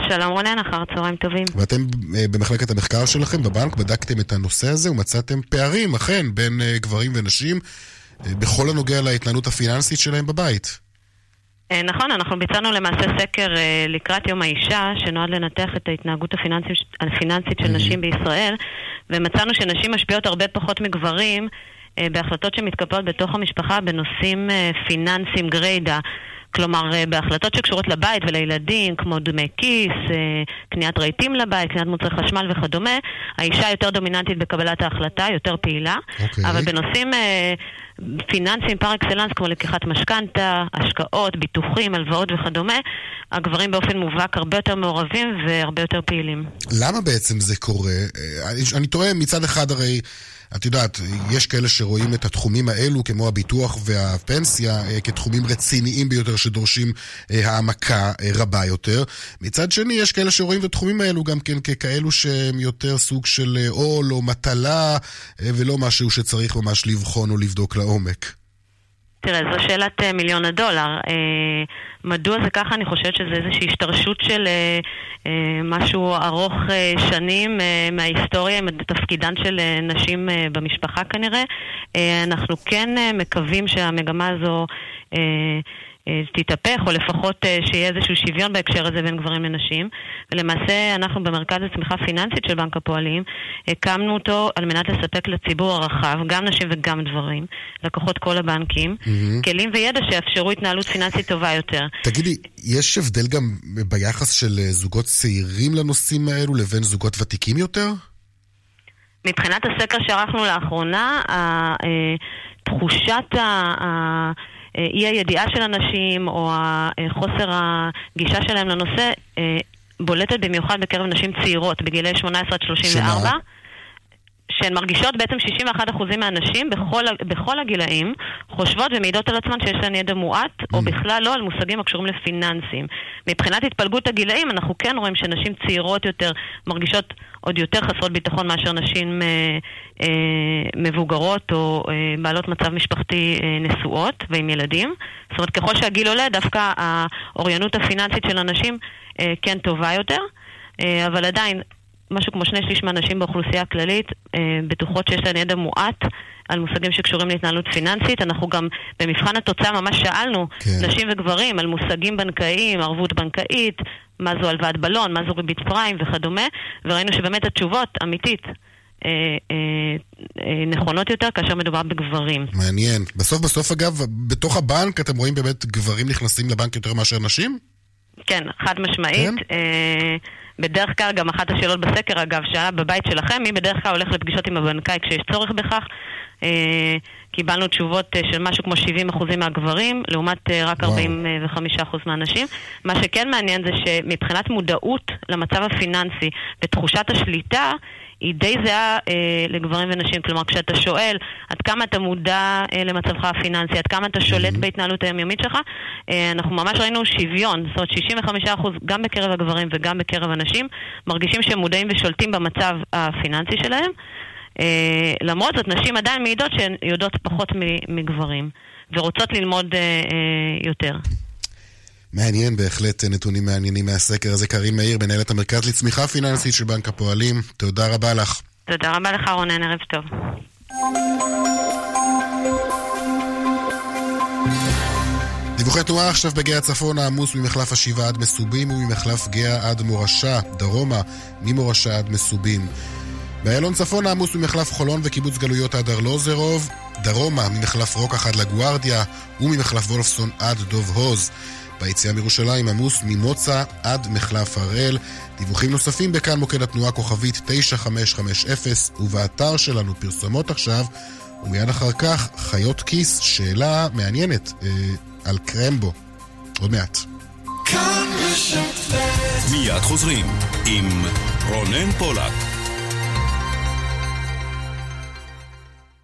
שלום רונן, אחר צהריים טובים. ואתם אה, במחלקת המחקר שלכם בבנק בדקתם את הנושא הזה ומצאתם פערים, אכן, בין אה, גברים ונשים אה, בכל הנוגע להתנהלות הפיננסית שלהם בבית. נכון, אנחנו ביצענו למעשה סקר לקראת יום האישה, שנועד לנתח את ההתנהגות הפיננסית, הפיננסית של נשים בישראל, ומצאנו שנשים משפיעות הרבה פחות מגברים בהחלטות שמתקבלות בתוך המשפחה בנושאים פיננסיים גריידא. כלומר, אה, בהחלטות שקשורות לבית ולילדים, כמו דמי כיס, אה, קניית רהיטים לבית, קניית מוצרי חשמל וכדומה, האישה יותר דומיננטית בקבלת ההחלטה, יותר פעילה. Okay. אוקיי. אבל בנושאים אה, פיננסיים פר אקסלנס, כמו לקיחת משכנתה, השקעות, ביטוחים, הלוואות וכדומה, הגברים באופן מובהק הרבה יותר מעורבים והרבה יותר פעילים. למה בעצם זה קורה? אני, אני תוהה מצד אחד הרי... את יודעת, יש כאלה שרואים את התחומים האלו, כמו הביטוח והפנסיה, אה, כתחומים רציניים ביותר שדורשים אה, העמקה אה, רבה יותר. מצד שני, יש כאלה שרואים את התחומים האלו גם כן ככאלו שהם יותר סוג של עול או מטלה, ולא משהו שצריך ממש לבחון או לבדוק לעומק. תראה, זו שאלת uh, מיליון הדולר. Uh, מדוע זה ככה? אני חושבת שזה איזושהי השתרשות של uh, משהו ארוך שנים מההיסטוריה עם תפקידן של נשים במשפחה כנראה. אנחנו כן מקווים שהמגמה הזו... אה, תתהפך, או לפחות אה, שיהיה איזשהו שוויון בהקשר הזה בין גברים לנשים. ולמעשה אנחנו במרכז הצמיחה הפיננסית של בנק הפועלים הקמנו אותו על מנת לספק לציבור הרחב, גם נשים וגם דברים, לקוחות כל הבנקים, mm-hmm. כלים וידע שיאפשרו התנהלות פיננסית טובה יותר. תגידי, יש הבדל גם ביחס של אה, זוגות צעירים לנושאים האלו לבין זוגות ותיקים יותר? מבחינת הסקר שערכנו לאחרונה, תחושת ה... אי הידיעה של אנשים או חוסר הגישה שלהם לנושא אה, בולטת במיוחד בקרב נשים צעירות בגילי 18 עד 34. שמה? שהן מרגישות בעצם 61% מהנשים בכל, בכל הגילאים חושבות ומעידות על עצמן שיש להן ידע מועט, mm. או בכלל לא על מושגים הקשורים לפיננסים. מבחינת התפלגות הגילאים, אנחנו כן רואים שנשים צעירות יותר מרגישות עוד יותר חסרות ביטחון מאשר נשים אה, אה, מבוגרות או אה, בעלות מצב משפחתי אה, נשואות ועם ילדים. זאת אומרת, ככל שהגיל עולה, דווקא האוריינות הפיננסית של הנשים אה, כן טובה יותר. אה, אבל עדיין, משהו כמו שני שליש מהנשים באוכלוסייה הכללית אה, בטוחות שיש להן ידע מועט על מושגים שקשורים להתנהלות פיננסית. אנחנו גם במבחן התוצאה ממש שאלנו כן. נשים וגברים על מושגים בנקאיים, ערבות בנקאית, מה זו הלוואת בלון, מה זו ריבית פריים וכדומה, וראינו שבאמת התשובות, אמיתית, אה, אה, נכונות יותר כאשר מדובר בגברים. מעניין. בסוף בסוף אגב, בתוך הבנק אתם רואים באמת גברים נכנסים לבנק יותר מאשר נשים? כן, חד משמעית. כן? בדרך כלל, גם אחת השאלות בסקר, אגב, שהיה בבית שלכם, מי בדרך כלל הולך לפגישות עם הבנקאי כשיש צורך בכך. אה, קיבלנו תשובות אה, של משהו כמו 70% מהגברים, לעומת אה, רק 45% מהנשים. מה שכן מעניין זה שמבחינת מודעות למצב הפיננסי ותחושת השליטה, היא די זהה אה, לגברים ונשים. כלומר, כשאתה שואל עד כמה אתה מודע אה, למצבך הפיננסי, עד כמה אתה שולט mm-hmm. בהתנהלות היומיומית שלך, אה, אנחנו ממש ראינו שוויון. זאת אומרת, 65% גם בקרב הגברים וגם בקרב הנשים מרגישים שהם מודעים ושולטים במצב הפיננסי שלהם. אה, למרות זאת, נשים עדיין מעידות שהן יודעות פחות מגברים, ורוצות ללמוד אה, אה, יותר. מעניין בהחלט נתונים מעניינים מהסקר הזה. קרים מאיר, מנהלת המרכז לצמיחה פיננסית של בנק הפועלים, תודה רבה לך. תודה רבה לך רונן, ערב טוב. דיווחי תנועה עכשיו בגאה הצפון העמוס ממחלף השבעה עד מסובים וממחלף גאה עד מורשה, דרומה ממורשה עד מסובים. באיילון צפון העמוס ממחלף חולון וקיבוץ גלויות עד ארלוזרוב, דרומה ממחלף רוקח עד לגוארדיה וממחלף וולפסון עד דוב הוז. ביציאה מירושלים עמוס ממוצא עד מחלף הראל. דיווחים נוספים בכאן מוקד התנועה כוכבית 9550 ובאתר שלנו פרסומות עכשיו ומיד אחר כך חיות כיס, שאלה מעניינת אה, על קרמבו. עוד מעט. מיד חוזרים עם רונן פולק.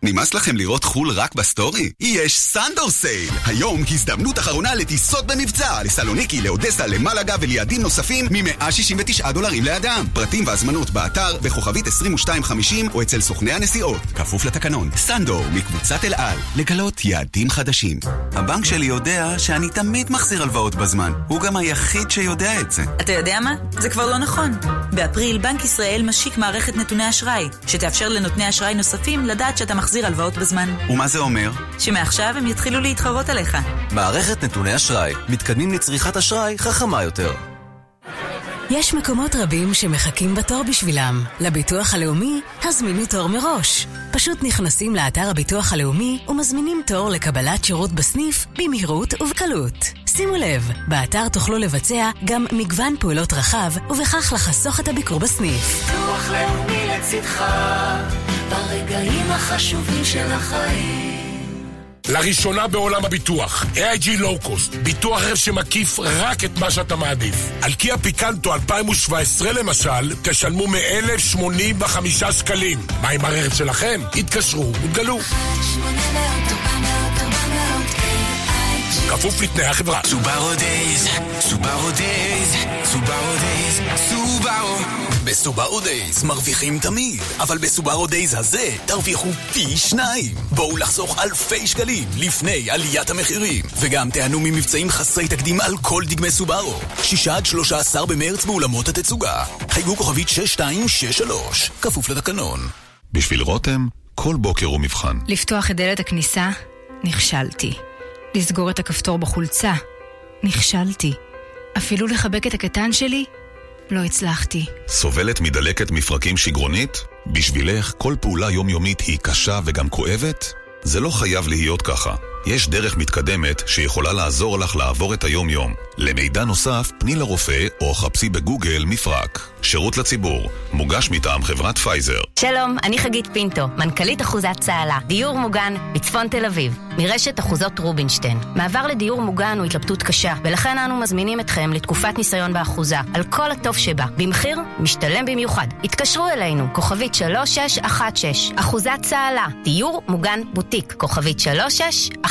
נמאס לכם לראות חו"ל רק בסטורי? יש סאן דור sale! היום הזדמנות אחרונה לטיסות במבצע לסלוניקי, לאודסה, למלאגה וליעדים נוספים מ-169 דולרים לאדם. פרטים והזמנות באתר בכוכבית 2250 או אצל סוכני הנסיעות. כפוף לתקנון. סנדור מקבוצת אל על. לגלות יעדים חדשים. הבנק שלי יודע שאני תמיד מחזיר הלוואות בזמן. הוא גם היחיד שיודע את זה. אתה יודע מה? זה כבר לא נכון. באפריל בנק ישראל משיק מערכת נתוני אשראי, שתאפשר לנותני אשראי נוספים לדעת שאתה מחזיר להחזיר הלוואות בזמן. ומה זה אומר? שמעכשיו הם יתחילו להתחרות עליך. מערכת נתוני אשראי. מתקדמים לצריכת אשראי חכמה יותר. יש מקומות רבים שמחכים בתור בשבילם. לביטוח הלאומי, הזמינו תור מראש. פשוט נכנסים לאתר הביטוח הלאומי ומזמינים תור לקבלת שירות בסניף במהירות ובקלות. שימו לב, באתר תוכלו לבצע גם מגוון פעולות רחב, ובכך לחסוך את הביקור בסניף. ביטוח לאומי לצדך ברגעים החשובים של החיים. לראשונה בעולם הביטוח, AIG Low Cost, ביטוח רכב שמקיף רק את מה שאתה מעדיף. על קיה פיקנטו 2017 למשל, תשלמו מ-1,085 שקלים. מה עם הרכב שלכם? התקשרו ותגלו. 800 400 400 AIG כפוף לתנאי החברה. סובארו days, סובארו days, סובארו days, סובארו. בסובארו days מרוויחים תמיד, אבל בסובארו days הזה תרוויחו פי שניים. בואו לחסוך אלפי שקלים לפני עליית המחירים, וגם תיהנו ממבצעים חסרי תקדים על כל דגמי סובארו. שישה עד שלושה עשר במרץ באולמות התצוגה. חייגו כוכבית 6263, כפוף לתקנון. בשביל רותם, כל בוקר הוא מבחן. לפתוח את דלת הכניסה? נכשלתי. לסגור את הכפתור בחולצה? נכשלתי. אפילו לחבק את הקטן שלי? לא הצלחתי. סובלת מדלקת מפרקים שגרונית? בשבילך כל פעולה יומיומית היא קשה וגם כואבת? זה לא חייב להיות ככה. יש דרך מתקדמת שיכולה לעזור לך לעבור את היום-יום. למידע נוסף, פני לרופא או חפשי בגוגל מפרק. שירות לציבור, מוגש מטעם חברת פייזר. שלום, אני חגית פינטו, מנכ"לית אחוזת צהלה, דיור מוגן בצפון תל אביב, מרשת אחוזות רובינשטיין. מעבר לדיור מוגן הוא התלבטות קשה, ולכן אנו מזמינים אתכם לתקופת ניסיון באחוזה, על כל הטוב שבה, במחיר משתלם במיוחד. התקשרו אלינו, כוכבית 3616, אחוזת צהלה, דיור מוגן בוטיק, כוכבית 3616.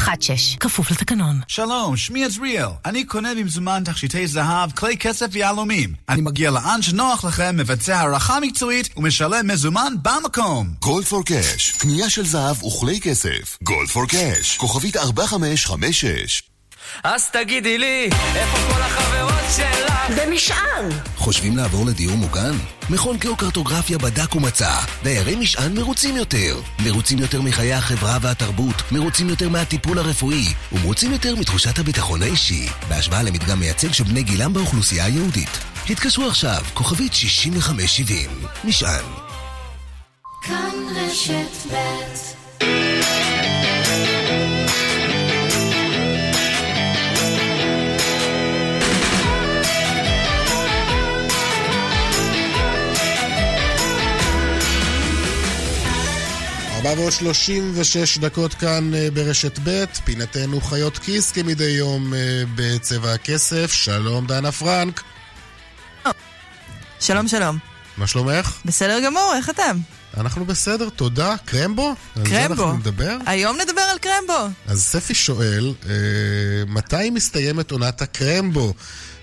כפוף לתקנון. שלום, שמי עזריאל. אני קונה במזומן תכשיטי זהב, כלי כסף ויהלומים. אני מגיע לאן שנוח לכם, מבצע הערכה מקצועית ומשלם מזומן במקום. גולד פור קאש, קנייה של זהב וכלי כסף. גולד פור קאש, כוכבית 4556. אז תגידי לי, איפה כל החברות שלך? במשען! חושבים לעבור לדיור מוגן? מכון גיאוקרטוגרפיה בדק ומצא. דיירי משען מרוצים יותר. מרוצים יותר מחיי החברה והתרבות, מרוצים יותר מהטיפול הרפואי, ומרוצים יותר מתחושת הביטחון האישי, בהשוואה למדגם מייצג של בני גילם באוכלוסייה היהודית. התקשרו עכשיו, כוכבית 6570. משען. כאן רשת ב' ארבע ועוד שלושים ושש דקות כאן אה, ברשת ב', פינתנו חיות כיס כמדי יום אה, בצבע הכסף. שלום דנה פרנק. שלום שלום. מה שלומך? בסדר גמור, איך אתם? אנחנו בסדר, תודה. קרמבו? על זה קרמבו. אנחנו נדבר? היום נדבר על קרמבו. אז ספי שואל, אה, מתי מסתיימת עונת הקרמבו?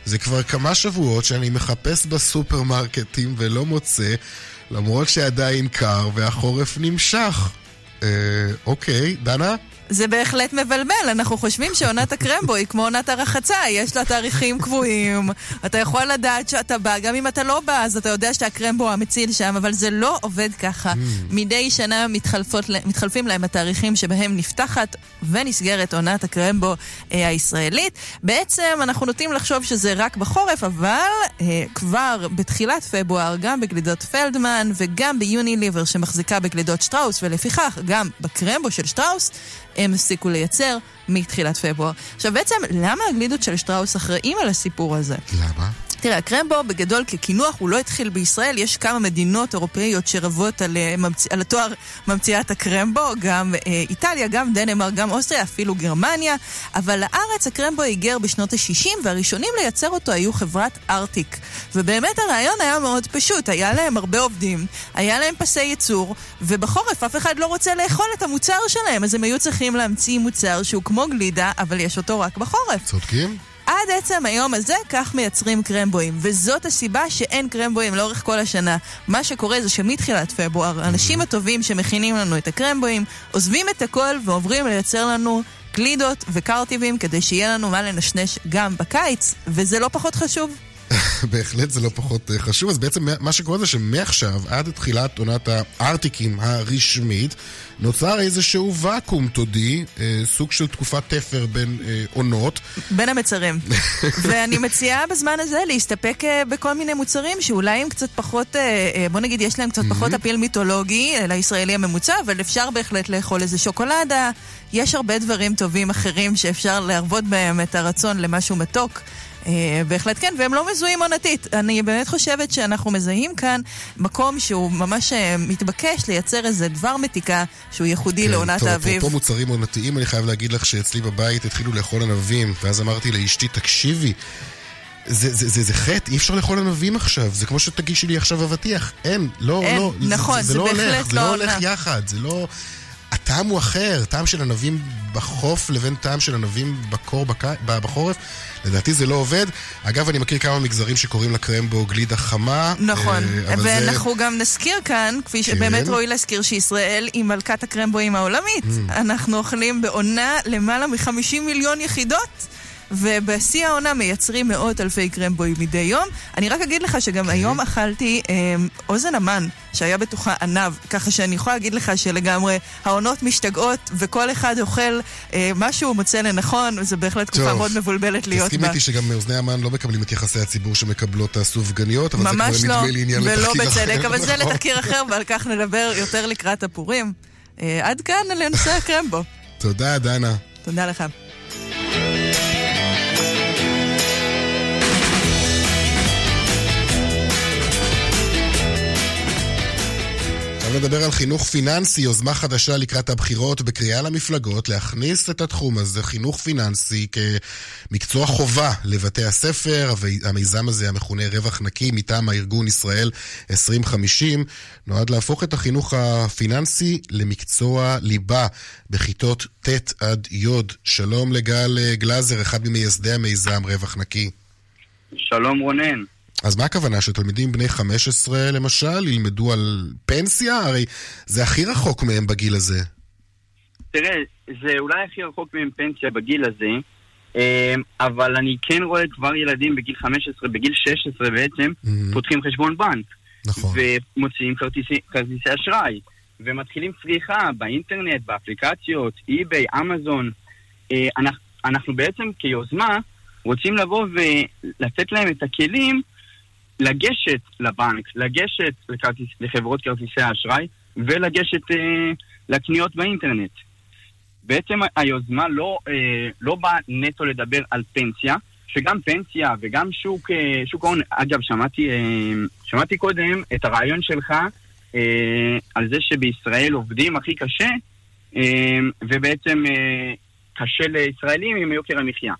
זה כבר כמה שבועות שאני מחפש בסופרמרקטים ולא מוצא, למרות שעדיין קר והחורף נמשך. אה, אוקיי, דנה? זה בהחלט מבלבל, אנחנו חושבים שעונת הקרמבו היא כמו עונת הרחצה, יש לה תאריכים קבועים, אתה יכול לדעת שאתה בא, גם אם אתה לא בא, אז אתה יודע שהקרמבו המציל שם, אבל זה לא עובד ככה. מדי שנה מתחלפות, מתחלפים להם התאריכים שבהם נפתחת ונסגרת עונת הקרמבו אה, הישראלית. בעצם אנחנו נוטים לחשוב שזה רק בחורף, אבל אה, כבר בתחילת פברואר, גם בגלידות פלדמן וגם ביוניליבר שמחזיקה בגלידות שטראוס, ולפיכך גם בקרמבו של שטראוס, הם הפסיקו לייצר מתחילת פברואר. עכשיו בעצם, למה הגלידות של שטראוס אחראים על הסיפור הזה? למה? תראה, הקרמבו בגדול כקינוח הוא לא התחיל בישראל, יש כמה מדינות אירופאיות שרבות על, אה. על התואר ממציאת הקרמבו, גם אה, איטליה, גם דנמרק, גם אוסטריה, אפילו גרמניה, אבל לארץ הקרמבו היגר בשנות ה-60 והראשונים לייצר אותו היו חברת ארטיק. ובאמת הרעיון היה מאוד פשוט, היה להם הרבה עובדים, היה להם פסי ייצור, ובחורף אף אחד לא רוצה לאכול את המוצר שלהם, אז הם היו צריכים להמציא מוצר שהוא כמו גלידה, אבל יש אותו רק בחורף. צודקים? עד עצם היום הזה, כך מייצרים קרמבואים, וזאת הסיבה שאין קרמבואים לאורך כל השנה. מה שקורה זה שמתחילת פברואר, האנשים הטובים שמכינים לנו את הקרמבואים, עוזבים את הכל ועוברים לייצר לנו גלידות וקרטיבים כדי שיהיה לנו מה לנשנש גם בקיץ, וזה לא פחות חשוב. בהחלט זה לא פחות אה, חשוב. אז בעצם מה שקורה זה שמעכשיו עד תחילת עונת הארטיקים הרשמית, נוצר איזשהו ואקום, תודי, אה, סוג של תקופת תפר בין אה, עונות. בין המצרים. ואני מציעה בזמן הזה להסתפק אה, בכל מיני מוצרים שאולי הם קצת פחות, אה, אה, בוא נגיד, יש להם קצת פחות אפיל מיתולוגי אה, לישראלי הממוצע, אבל אפשר בהחלט לאכול איזה שוקולדה. יש הרבה דברים טובים אחרים שאפשר להרוות בהם את הרצון למשהו מתוק. Uh, בהחלט כן, והם לא מזוהים עונתית. אני באמת חושבת שאנחנו מזהים כאן מקום שהוא ממש uh, מתבקש לייצר איזה דבר מתיקה שהוא ייחודי לעונת טוב, האביב. אפרופו מוצרים עונתיים, אני חייב להגיד לך שאצלי בבית התחילו לאכול ענבים, ואז אמרתי לאשתי, תקשיבי, זה, זה, זה, זה חטא, אי אפשר לאכול ענבים עכשיו, זה כמו שתגישי לי עכשיו אבטיח, אין, לא, אין, לא, נכון, זה, זה, זה לא בהחלט הולך, זה לא לא. הולך יחד, זה לא... הטעם הוא אחר, טעם של ענבים בחוף לבין טעם של ענבים בקור בק... בחורף. לדעתי זה לא עובד. אגב, אני מכיר כמה מגזרים שקוראים לקרמבו גלידה חמה. נכון, אה, ואנחנו זה... גם נזכיר כאן, כפי כן. שבאמת ראוי להזכיר שישראל היא מלכת הקרמבואים העולמית. Mm. אנחנו אוכלים בעונה למעלה מ-50 מיליון יחידות. ובשיא העונה מייצרים מאות אלפי קרמבואים מדי יום. אני רק אגיד לך שגם היום אכלתי אה, אוזן המן, שהיה בתוכה ענב, ככה שאני יכולה להגיד לך שלגמרי העונות משתגעות, וכל אחד אוכל אה, מה שהוא מוצא לנכון, וזו בהחלט תקופה. מאוד מבולבלת להיות תסכים בה. איתי שגם אוזני המן לא מקבלים את יחסי הציבור שמקבלות הסופגניות, אבל ממש זה כבר לא, נדמה לי עניין ולא לתחקיר אחר. בצדק, אבל זה נכון. לתחקיר אחר, ועל כך נדבר יותר לקראת הפורים. אה, עד כאן לנושא הקרמבו. תודה, דנה. תודה לך. נדבר על חינוך פיננסי, יוזמה חדשה לקראת הבחירות בקריאה למפלגות להכניס את התחום הזה, חינוך פיננסי, כמקצוע חובה לבתי הספר. המיזם הזה, המכונה רווח נקי, מטעם הארגון ישראל 2050, נועד להפוך את החינוך הפיננסי למקצוע ליבה בכיתות ט' עד י'. שלום לגל אה, גלאזר, אחד ממייסדי המיזם רווח נקי. שלום רונן. אז מה הכוונה, שתלמידים בני 15 למשל ילמדו על פנסיה? הרי זה הכי רחוק מהם בגיל הזה. תראה, זה אולי הכי רחוק מהם פנסיה בגיל הזה, אה, אבל אני כן רואה כבר ילדים בגיל 15, בגיל 16 בעצם, פותחים חשבון בנק. נכון. ומוציאים כרטיסי, כרטיסי אשראי. ומתחילים צריכה באינטרנט, באפליקציות, אי-ביי, אמזון. אה, אנחנו, אנחנו בעצם כיוזמה רוצים לבוא ולתת להם את הכלים לגשת לבנק, לגשת לכרטיס, לחברות כרטיסי האשראי ולגשת אה, לקניות באינטרנט. בעצם היוזמה לא, אה, לא באה נטו לדבר על פנסיה, שגם פנסיה וגם שוק, אה, ההון, אגב, שמעתי, אה, שמעתי קודם את הרעיון שלך אה, על זה שבישראל עובדים הכי קשה, אה, ובעצם אה, קשה לישראלים עם יוקר המחיה.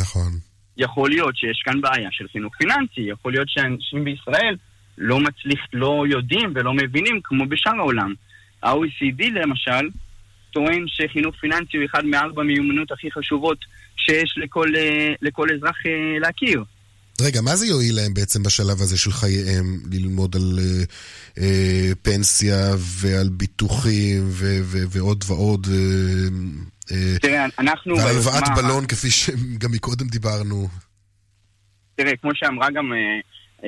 נכון. יכול להיות שיש כאן בעיה של חינוך פיננסי, יכול להיות שאנשים בישראל לא מצליח, לא יודעים ולא מבינים כמו בשאר העולם. ה-OECD למשל טוען שחינוך פיננסי הוא אחד מארבע מיומנות הכי חשובות שיש לכל, אה, לכל אזרח אה, להכיר. רגע, מה זה יועיל להם בעצם בשלב הזה של חייהם ללמוד על אה, אה, פנסיה ועל ביטוחים ו- ו- ועוד ועוד? אה, אה, תראה, אנחנו... ועל הלוואת בלון, כפי שגם מקודם דיברנו. תראה, כמו שאמרה גם אה,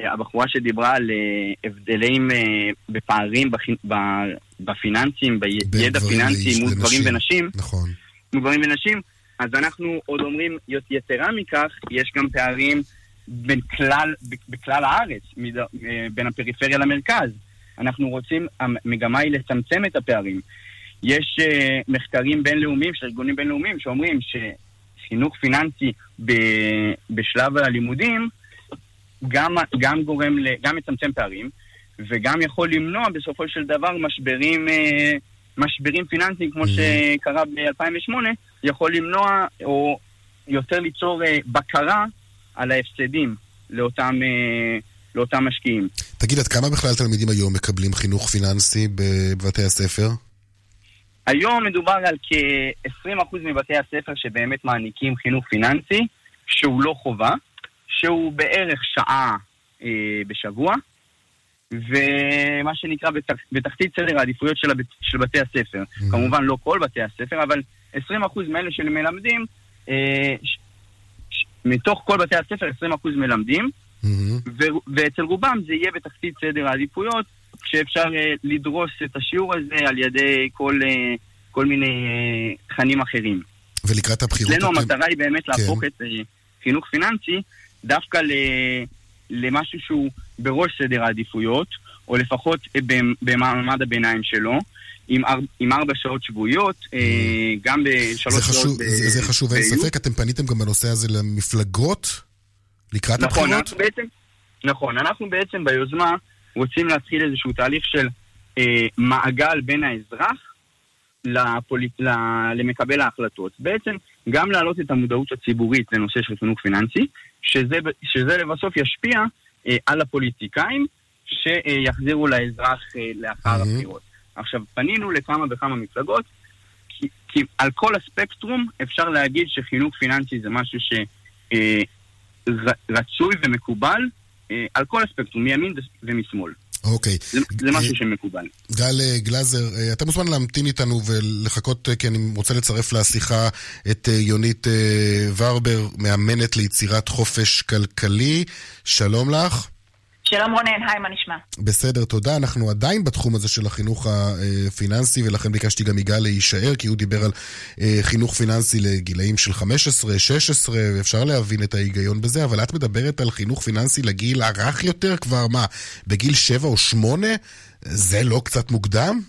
אה, הבחורה שדיברה על אה, הבדלים אה, בפערים בכ- ב- בפיננסים, בידע פיננסי מול גברים. ונשים, נכון. מול גברים ונשים, אז אנחנו עוד אומרים, יתרה מכך, יש גם פערים בין כלל, בכלל הארץ, מד- אה, בין הפריפריה למרכז. אנחנו רוצים, המגמה היא לצמצם את הפערים. יש uh, מחקרים בינלאומיים של ארגונים בינלאומיים שאומרים שחינוך פיננסי ב, בשלב הלימודים גם, גם גורם, ל, גם מצמצם פערים וגם יכול למנוע בסופו של דבר משברים, uh, משברים פיננסיים כמו שקרה ב-2008, יכול למנוע או יותר ליצור uh, בקרה על ההפסדים לאותם, uh, לאותם משקיעים. תגיד, עד כמה בכלל תלמידים היום מקבלים חינוך פיננסי בבתי הספר? היום מדובר על כ-20% מבתי הספר שבאמת מעניקים חינוך פיננסי, שהוא לא חובה, שהוא בערך שעה אה, בשבוע, ומה שנקרא בתח, בתחתית סדר העדיפויות של, הבית, של בתי הספר. Mm-hmm. כמובן לא כל בתי הספר, אבל 20% מאלה שמלמדים, אה, מתוך כל בתי הספר 20% מלמדים, Mm-hmm. ו- ואצל רובם זה יהיה בתחתית סדר העדיפויות, כשאפשר אה, לדרוס את השיעור הזה על ידי כל, אה, כל מיני אה, תכנים אחרים. ולקראת הבחירות אצלנו אתם- המטרה היא באמת כן. להפוך את אה, חינוך פיננסי דווקא ל- למשהו שהוא בראש סדר העדיפויות, או לפחות במ- במעמד הביניים שלו. עם, אר, עם ארבע שעות שבועיות, אה, גם בשלוש שעות חשוב, ב- זה, זה חשוב, אין. ספק. אתם פניתם גם בנושא הזה למפלגות לקראת נכון, הבחירות? אנחנו בעצם, נכון, אנחנו בעצם ביוזמה רוצים להתחיל איזשהו תהליך של אה, מעגל בין האזרח לפוליט, ל, למקבל ההחלטות. בעצם גם להעלות את המודעות הציבורית לנושא של חינוך פיננסי, שזה, שזה לבסוף ישפיע אה, על הפוליטיקאים שיחזירו לאזרח אה, לאחר הבחירות. עכשיו, פנינו לכמה וכמה מפלגות, כי, כי על כל הספקטרום אפשר להגיד שחינוך פיננסי זה משהו שרצוי ומקובל אה, על כל הספקטרום, מימין ומשמאל. אוקיי. זה, זה משהו שמקובל. גל אה, גלזר, אה, אתה מוזמן להמתין איתנו ולחכות, אה, כי אני רוצה לצרף לשיחה את יונית ורבר, מאמנת ליצירת חופש כלכלי. שלום לך. שלום רונן, היי, מה נשמע? בסדר, תודה. אנחנו עדיין בתחום הזה של החינוך הפיננסי, ולכן ביקשתי גם יגאל להישאר, כי הוא דיבר על חינוך פיננסי לגילאים של 15, 16, ואפשר להבין את ההיגיון בזה, אבל את מדברת על חינוך פיננסי לגיל הרך יותר, כבר מה, בגיל 7 או 8? זה לא קצת מוקדם?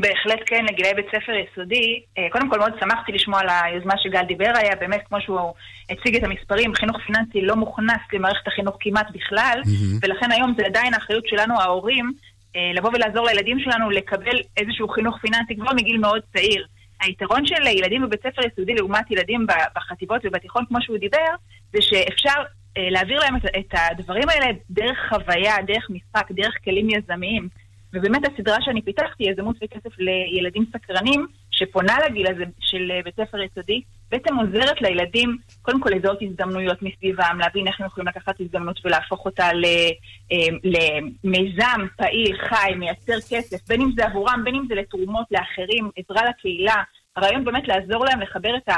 בהחלט כן, לגילאי בית ספר יסודי. אה, קודם כל מאוד שמחתי לשמוע על היוזמה שגל דיבר עליה, באמת כמו שהוא הציג את המספרים, חינוך פיננסי לא מוכנס למערכת החינוך כמעט בכלל, mm-hmm. ולכן היום זה עדיין האחריות שלנו ההורים אה, לבוא ולעזור לילדים שלנו לקבל איזשהו חינוך פיננסי כבר מגיל מאוד צעיר. היתרון של ילדים בבית ספר יסודי לעומת ילדים בחטיבות ובתיכון, כמו שהוא דיבר, זה שאפשר אה, להעביר להם את הדברים האלה דרך חוויה, דרך משחק, דרך כלים יזמיים. ובאמת הסדרה שאני פיתחתי, יזמות וכסף לילדים סקרנים, שפונה לגיל הזה של אה, בית ספר יסודי, בעצם עוזרת לילדים, קודם כל לזהות הזדמנויות מסביבם, להבין איך הם יכולים לקחת הזדמנות ולהפוך אותה אה, למיזם פעיל, חי, מייצר כסף, בין אם זה עבורם, בין אם זה לתרומות לאחרים, עזרה לקהילה. הרעיון באמת לעזור להם לחבר את ה...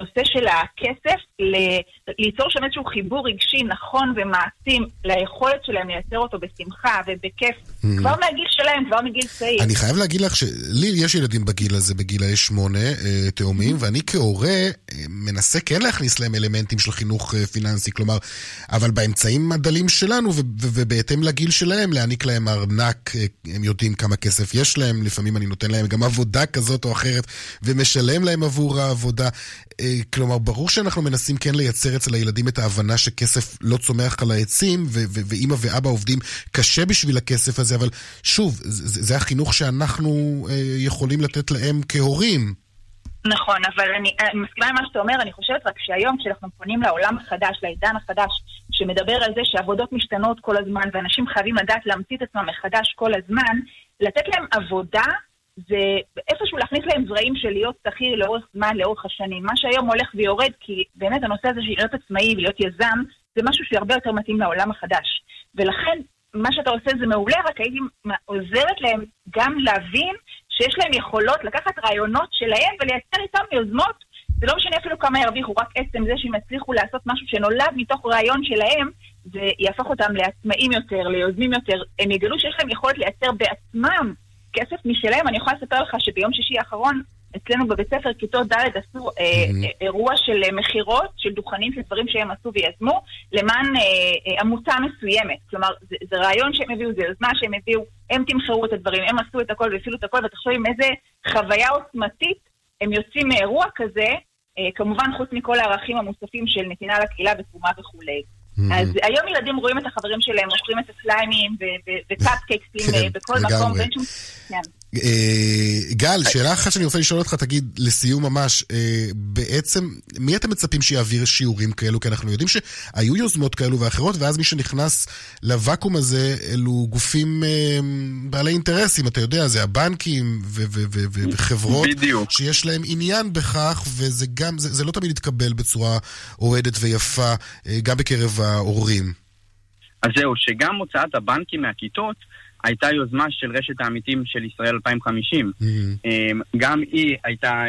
נושא של הכסף, ליצור שם איזשהו חיבור רגשי נכון ומעצים ליכולת שלהם לייצר אותו בשמחה ובכיף. כבר מהגיל שלהם, כבר מגיל צעיר. אני חייב להגיד לך שלי יש ילדים בגיל הזה, בגילאי שמונה, אה, תאומים, mm-hmm. ואני כהורה אה, מנסה כן להכניס להם אלמנטים של חינוך אה, פיננסי, כלומר, אבל באמצעים הדלים שלנו ובהתאם לגיל שלהם, להעניק להם ארנק, הם יודעים כמה כסף יש להם, לפעמים אני נותן להם גם עבודה כזאת או אחרת, ומשלם להם עבור העבודה. כלומר, ברור שאנחנו מנסים כן לייצר אצל הילדים את ההבנה שכסף לא צומח על העצים, ואימא ואבא עובדים קשה בשביל הכסף הזה, אבל שוב, זה, זה החינוך שאנחנו אה, יכולים לתת להם כהורים. נכון, אבל אני, אני מסכימה עם מה שאתה אומר, אני חושבת רק שהיום כשאנחנו פונים לעולם החדש, לעידן החדש, שמדבר על זה שעבודות משתנות כל הזמן ואנשים חייבים לדעת להמציא את עצמם מחדש כל הזמן, לתת להם עבודה זה איפשהו להכניס להם זרעים של להיות שכיר לאורך זמן, לאורך השנים. מה שהיום הולך ויורד, כי באמת הנושא הזה של להיות עצמאי ולהיות יזם, זה משהו שהרבה יותר מתאים לעולם החדש. ולכן, מה שאתה עושה זה מעולה, רק הייתי עוזרת להם גם להבין שיש להם יכולות לקחת רעיונות שלהם ולייצר איתם יוזמות. זה לא משנה אפילו כמה ירוויחו, רק עצם זה שהם יצליחו לעשות משהו שנולד מתוך רעיון שלהם, זה יהפוך אותם לעצמאים יותר, ליוזמים יותר. הם יגלו שיש להם יכולת לייצר בעצמם כסף משלהם. אני יכולה לספר לך שביום שישי האחרון, אצלנו בבית ספר, כיתות ד' עשו אה, mm-hmm. אירוע של אה, מכירות, של דוכנים, של דברים שהם עשו ויזמו, למען אה, אה, עמותה מסוימת. כלומר, זה, זה רעיון שהם הביאו, זה יוזמה שהם הביאו, הם תמחרו את הדברים, הם עשו את הכל והפעילו את הכל, ותחשוב עם איזה חוויה עוצמתית הם יוצאים מאירוע כזה, אה, כמובן חוץ מכל הערכים המוספים של נתינה לקהילה ותרומה וכולי. Mm-hmm. אז היום ילדים רואים את החברים שלהם, מוכרים את הסליימים וקאפקייקסים כן, בכל מקום, ואין שום... אה, גל, שאלה אחת שאני רוצה לשאול אותך, תגיד, לסיום ממש, אה, בעצם, מי אתם מצפים שיעביר שיעורים כאלו? כי אנחנו יודעים שהיו יוזמות כאלו ואחרות, ואז מי שנכנס לוואקום הזה, אלו גופים אה, בעלי אינטרסים, אתה יודע, זה הבנקים וחברות שיש להם עניין בכך, וזה גם, זה לא תמיד יתקבל בצורה אוהדת ויפה, גם בקרב ההורים. אז זהו, שגם הוצאת הבנקים מהכיתות, הייתה יוזמה של רשת העמיתים של ישראל 2050. Mm-hmm. אמ, גם היא הייתה,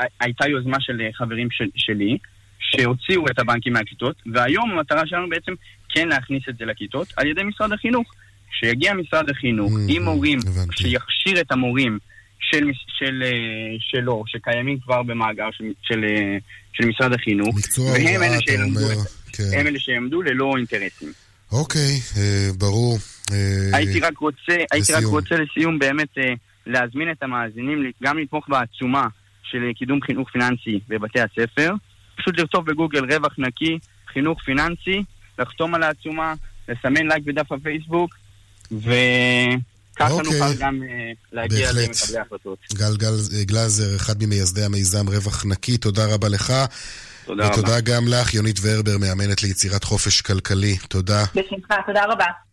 אה, הייתה יוזמה של חברים של, שלי, שהוציאו את הבנקים מהכיתות, והיום המטרה שלנו בעצם כן להכניס את זה לכיתות על ידי משרד החינוך. שיגיע משרד החינוך mm-hmm. עם מורים, הבנתי. שיכשיר את המורים של, של, אה, שלו, שקיימים כבר במאגר של, של, אה, של משרד החינוך, והם אלה שילמדו, כן. אלה ללא אינטרסים. אוקיי, אה, ברור. אה, הייתי רק רוצה, הייתי רק רוצה לסיום באמת אה, להזמין את המאזינים גם לתמוך בעצומה של קידום חינוך פיננסי בבתי הספר. פשוט לרצוף בגוגל רווח נקי, חינוך פיננסי, לחתום על העצומה, לסמן לייק בדף הפייסבוק, וככה אוקיי. נוכל גם להגיע למקבלי ההחלטות. גל גל גלזר, אחד ממייסדי המיזם רווח נקי, תודה רבה לך. תודה רבה. ותודה גם לך, יונית ורבר, מאמנת ליצירת חופש כלכלי. תודה. בשמחה, תודה רבה.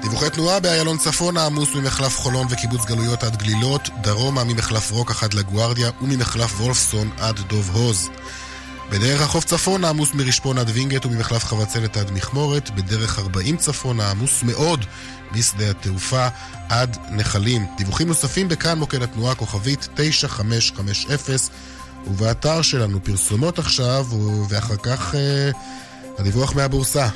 דיווחי תנועה באיילון צפונה עמוס ממחלף חולון וקיבוץ גלויות עד גלילות, דרומה ממחלף רוקח עד לגוארדיה וממחלף וולפסון עד דוב הוז. בדרך החוף צפונה עמוס מרשפון עד וינגייט וממחלף חבצלת עד מכמורת, בדרך 40 צפונה עמוס מאוד משדה התעופה עד נחלים. דיווחים נוספים בכאן מוקד התנועה כוכבית 9550 ובאתר שלנו פרסומות עכשיו ואחר כך אה, הדיווח מהבורסה.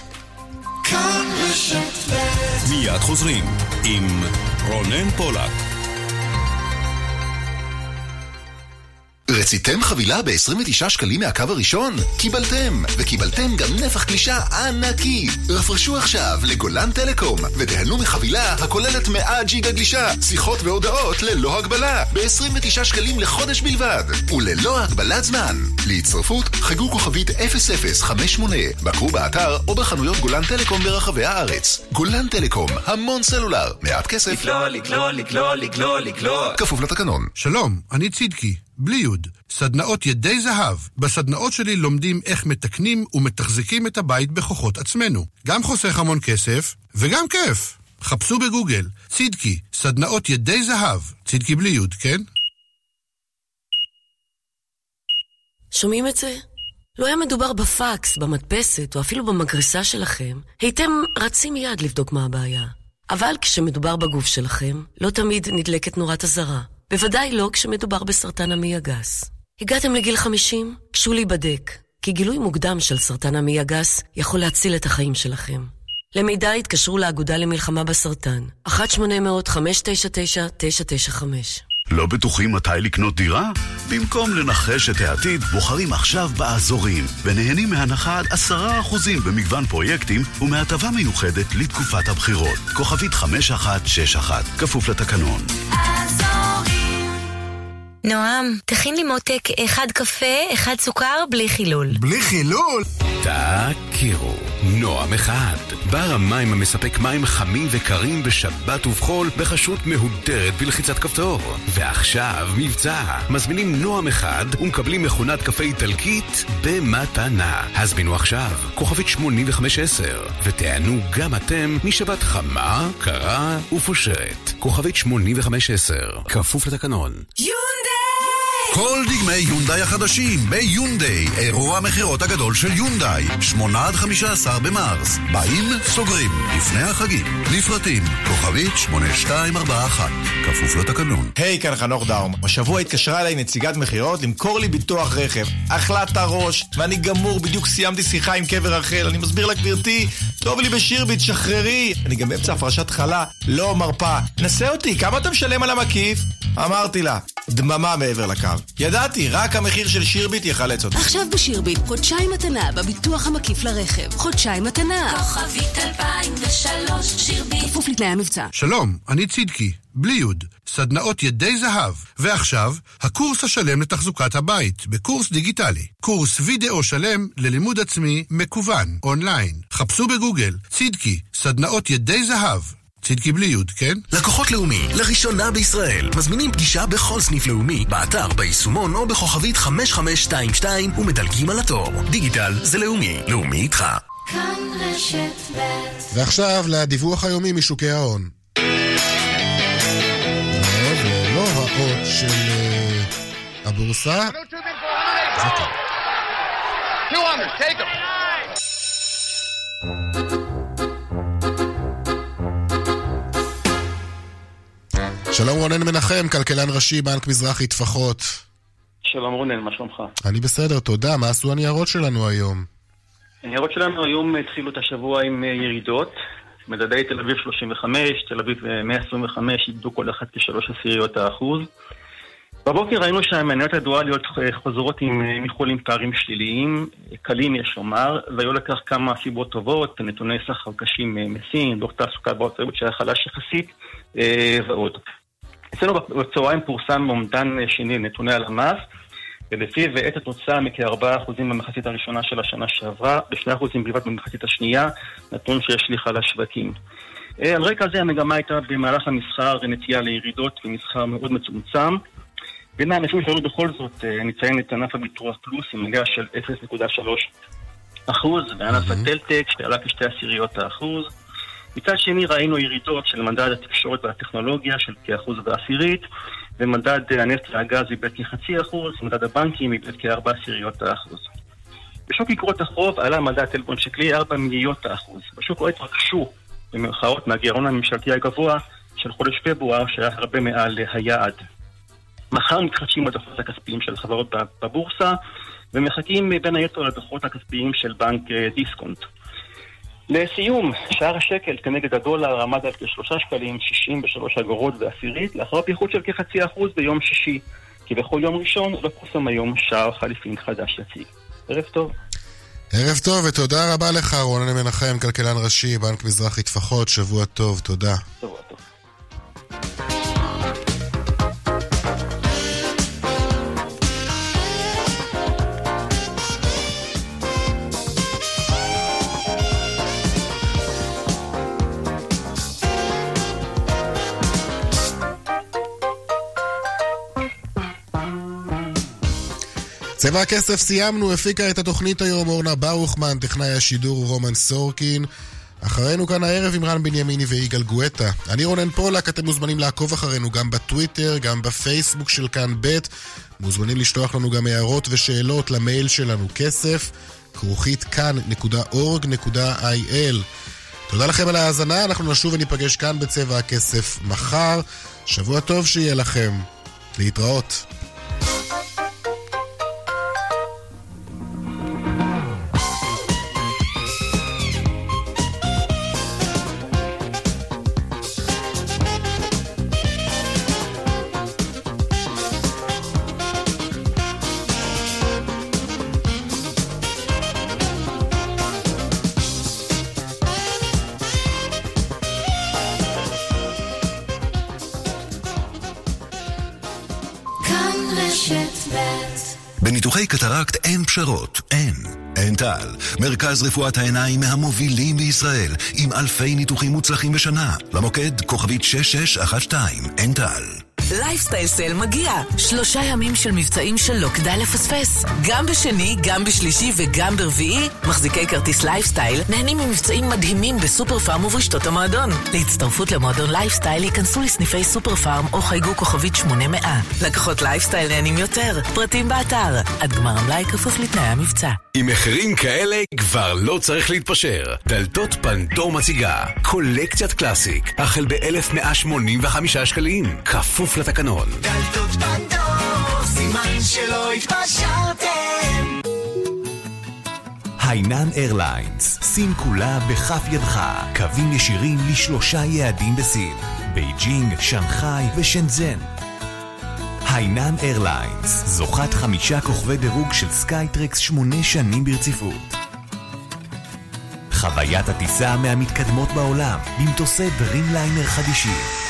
מיד חוזרים עם רונן פולק. רציתם חבילה ב-29 שקלים מהקו הראשון? קיבלתם! וקיבלתם גם נפח גלישה ענקי! רפרשו עכשיו לגולן טלקום ותיהנו מחבילה הכוללת 100 ג'יגה גלישה, שיחות והודעות ללא הגבלה ב-29 שקלים לחודש בלבד וללא הגבלת זמן. להצטרפות חגו כוכבית 0058 בקרו באתר או בחנויות גולן טלקום ברחבי הארץ. גולן טלקום, המון סלולר, מעט כסף. לגלול, לגלול, לגלול, לגלול, לגלול. כפוף לתקנון. שלום, אני צידקי. בלי יוד, סדנאות ידי זהב. בסדנאות שלי לומדים איך מתקנים ומתחזקים את הבית בכוחות עצמנו. גם חוסך המון כסף, וגם כיף. חפשו בגוגל, צידקי, סדנאות ידי זהב. צידקי בלי יוד, כן? שומעים את זה? לא היה מדובר בפקס, במדפסת או אפילו במגרסה שלכם, הייתם רצים מיד לבדוק מה הבעיה. אבל כשמדובר בגוף שלכם, לא תמיד נדלקת נורת אזהרה. בוודאי לא כשמדובר בסרטן המעי הגס. הגעתם לגיל 50? גשו להיבדק, כי גילוי מוקדם של סרטן המעי הגס יכול להציל את החיים שלכם. למידע התקשרו לאגודה למלחמה בסרטן, 1-800-599-995. לא בטוחים מתי לקנות דירה? במקום לנחש את העתיד, בוחרים עכשיו באזורים, ונהנים מהנחה עד עשרה אחוזים במגוון פרויקטים ומהטבה מיוחדת לתקופת הבחירות. כוכבית 5161, כפוף לתקנון. נועם, תכין לי מותק אחד קפה, אחד סוכר, בלי חילול. בלי חילול? תכירו, נועם אחד. בר המים המספק מים חמים וקרים בשבת ובחול בחשות מהודרת בלחיצת כפתור. ועכשיו מבצע. מזמינים נועם אחד ומקבלים מכונת קפה איטלקית במתנה. הזמינו עכשיו, כוכבית 8510, ותענו גם אתם משבת חמה, קרה ופושרת. כוכבית 8510, כפוף לתקנון. יונדאי! כל דגמי יונדאי החדשים ביונדאי, אירוע המכירות הגדול של יונדאי, 8 עד 15 במרס. באים, סוגרים, לפני החגים. לפרטים, כוכבית 8241, כפוף לתקנון. היי, hey, כאן חנוך דאום. השבוע התקשרה אליי נציגת מכירות למכור לי ביטוח רכב. אכלת הראש, ואני גמור, בדיוק סיימתי שיחה עם קבר רחל. אני מסביר לה, גברתי, טוב לי בשירביט, שחררי. אני גם באמצע הפרשת חלה, לא מרפה. נסה אותי, כמה אתה משלם על המקיף? אמרתי לה, דממה מעבר לקו. ידעתי, רק המחיר של שירביט יחלץ אותי. עכשיו בשירביט, חודשיים מתנה בביטוח המקיף לרכב. חודשיים מתנה. כוכבית 2003, שירביט. כפוף לתנאי המבצע. שלום, אני צידקי, בלי יוד, סדנאות ידי זהב. ועכשיו, הקורס השלם לתחזוקת הבית, בקורס דיגיטלי. קורס וידאו שלם ללימוד עצמי מקוון, אונליין. חפשו בגוגל, צידקי, סדנאות ידי זהב. צדקי בלי יוד, כן? לקוחות לאומי, לראשונה בישראל, מזמינים פגישה בכל סניף לאומי, באתר, ביישומון או בכוכבית 5522 ומדלגים על התור. דיגיטל זה לאומי, לאומי איתך. כאן רשת ב' ועכשיו לדיווח היומי משוקי ההון. לא, זה לא האות של אה, הבורסה. זה כן. 200, take them. שלום רונן מנחם, כלכלן ראשי, בנק מזרחי טפחות. שלום רונן, מה שלומך? אני בסדר, תודה. מה עשו הניירות שלנו היום? הניירות שלנו היום התחילו את השבוע עם אה, ירידות. מדדי תל אביב 35, תל אביב 125 איבדו כל אחת כשלוש עשיריות האחוז. בבוקר ראינו שהמניות הדואליות חוזרות עם אה, מחול עם פערים שליליים, קלים יש לומר, והיו לכך כמה סיבות טובות, נתוני סחר קשים אה, מסין, דוח תעסוקה בארצות שהיה חלש יחסית, ועוד. אצלנו בצהריים פורסם אומדן שני נתוני הלמ"ס, ולפיו את התוצאה מכ-4% במחצית הראשונה של השנה שעברה, ב-2% בלבד במחצית השנייה, נתון שהשליך על השווקים. על רקע זה המגמה הייתה במהלך המסחר נטייה לירידות ומסחר מאוד מצומצם. בין הענפים שעלו בכל זאת, נציין את ענף הביטוח פלוס עם מגע של 0.3 אחוז, וענף הטלטק שעלה כשתי עשיריות האחוז. מצד שני ראינו ירידות של מדד התקשורת והטכנולוגיה של כאחוז ועשירית, ומדד הנפט והגז איבד כחצי אחוז, מדד הבנקים איבד כארבע עשיריות האחוז. בשוק אגרות החוב עלה מדד טלפון שקלי ארבע מיליונות האחוז. בשוק לא התרגשו, במירכאות, מהגירעון הממשלתי הגבוה של חודש פברואר, שהיה הרבה מעל היעד. מחר מתחדשים הדוחות הכספיים של חברות בבורסה, ומחכים בין היתר לדוחות הכספיים של בנק דיסקונט. לסיום, שער השקל כנגד הדולר עמד על כשלושה שקלים, שישים ושלוש אגורות ועשירית, לאחר פיחות של כחצי אחוז ביום שישי, כי בכל יום ראשון לא פורסם היום שער חליפין חדש יציג. ערב טוב. ערב טוב ותודה רבה לך, רונן מנחם, כלכלן ראשי, בנק מזרחי טפחות, שבוע טוב, תודה. שבוע טוב. צבע הכסף סיימנו, הפיקה את התוכנית היום אורנה ברוכמן, טכנאי השידור רומן סורקין. אחרינו כאן הערב עם רן בנימיני ויגאל גואטה. אני רונן פולק, אתם מוזמנים לעקוב אחרינו גם בטוויטר, גם בפייסבוק של כאן ב'. מוזמנים לשלוח לנו גם הערות ושאלות למייל שלנו כסף, כרוכית כאן.org.il. תודה לכם על ההאזנה, אנחנו נשוב וניפגש כאן בצבע הכסף מחר. שבוע טוב שיהיה לכם. להתראות. בניתוחי פשרות, אין. עין טל, מרכז רפואת העיניים מהמובילים בישראל, עם אלפי ניתוחים מוצלחים בשנה. למוקד כוכבית 6612, עין טל. לייפסטייל סייל מגיע. שלושה ימים של מבצעים שלא כדאי לפספס. גם בשני, גם בשלישי וגם ברביעי, מחזיקי כרטיס לייפסטייל נהנים ממבצעים מדהימים בסופר פארם וברשתות המועדון. להצטרפות למועדון לייפסטייל היכנסו לסניפי סופר פארם או חייגו כוכבית 800. לקוחות לייפסטייל נהנים יותר. פרטים באתר. עד גמר המלאי כפוף לתנאי המבצע. עם מחירים כאלה כבר לא צריך להתפשר. דלתות פנדור מציגה קולקציית קלאסיק, החל ב-1185 שקלים, כפוף לתקנון. דלתות פנדור, סימן שלא התפשרתם. היינן איירליינס, סין כולה בכף ידך, קווים ישירים לשלושה יעדים בסין, בייג'ינג, שנגחאי ושנזן. היינן איירליינס, זוכת חמישה כוכבי דירוג של סקייטרקס שמונה שנים ברציפות. חוויית הטיסה מהמתקדמות בעולם, במטוסי דרימליינר חדישים.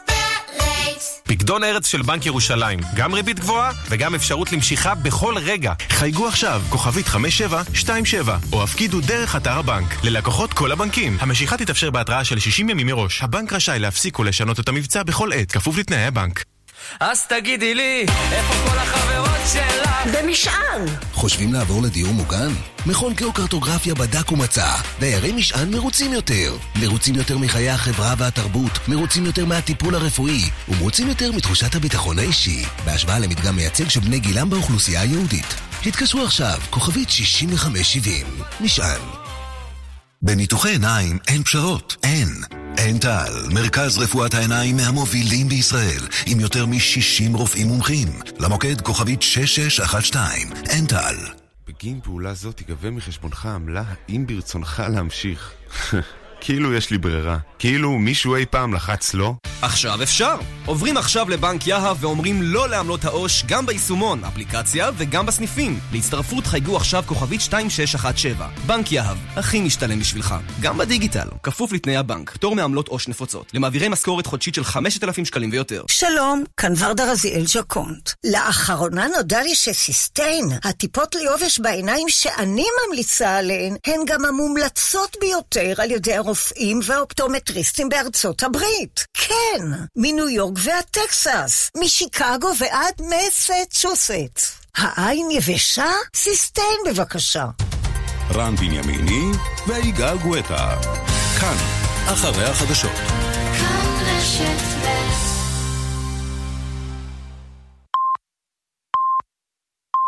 פקדון ארץ של בנק ירושלים, גם ריבית גבוהה וגם אפשרות למשיכה בכל רגע. חייגו עכשיו, כוכבית 5727, או הפקידו דרך אתר הבנק. ללקוחות כל הבנקים. המשיכה תתאפשר בהתראה של 60 ימים מראש. הבנק רשאי להפסיק או לשנות את המבצע בכל עת, כפוף לתנאי הבנק. אז תגידי לי, איפה כל החברות? במשען! חושבים לעבור לדיור מוגן? מכון גיאוקרטוגרפיה בדק ומצא. דיירי משען מרוצים יותר. מרוצים יותר מחיי החברה והתרבות, מרוצים יותר מהטיפול הרפואי, ומרוצים יותר מתחושת הביטחון האישי, בהשוואה למדגם מייצג של בני גילם באוכלוסייה היהודית. התקשרו עכשיו, כוכבית 6570. משען. בניתוחי עיניים אין פשרות, אין. אין טל, מרכז רפואת העיניים מהמובילים בישראל, עם יותר מ-60 רופאים מומחים. למוקד כוכבית 6612, אין טל. בגין פעולה זו תיגבה מחשבונך עמלה האם ברצונך להמשיך. כאילו יש לי ברירה. כאילו מישהו אי פעם לחץ לא? עכשיו אפשר. עוברים עכשיו לבנק יהב ואומרים לא לעמלות העו"ש גם ביישומון, אפליקציה וגם בסניפים. להצטרפות חייגו עכשיו כוכבית 2617. בנק יהב, הכי משתלם בשבילך. גם בדיגיטל, כפוף לתנאי הבנק, פטור מעמלות עו"ש נפוצות. למעבירי משכורת חודשית של 5,000 שקלים ויותר. שלום, כאן ורדה רזיאל ז'קונט. לאחרונה נודע לי שסיסטיין, הטיפות ליובש בעיניים שאני ממליצה עליהן, הן גם המומלצות ביותר על ידי הרופאים והאופטומטריסטים בארצות הברית. כן, מניו יורק ועד טקסס, משיקגו ועד מסצ'וסטס. העין יבשה? סיסטיין בבקשה. רן בנימיני ויגאל גואטה. כאן, אחרי החדשות. כאן רשת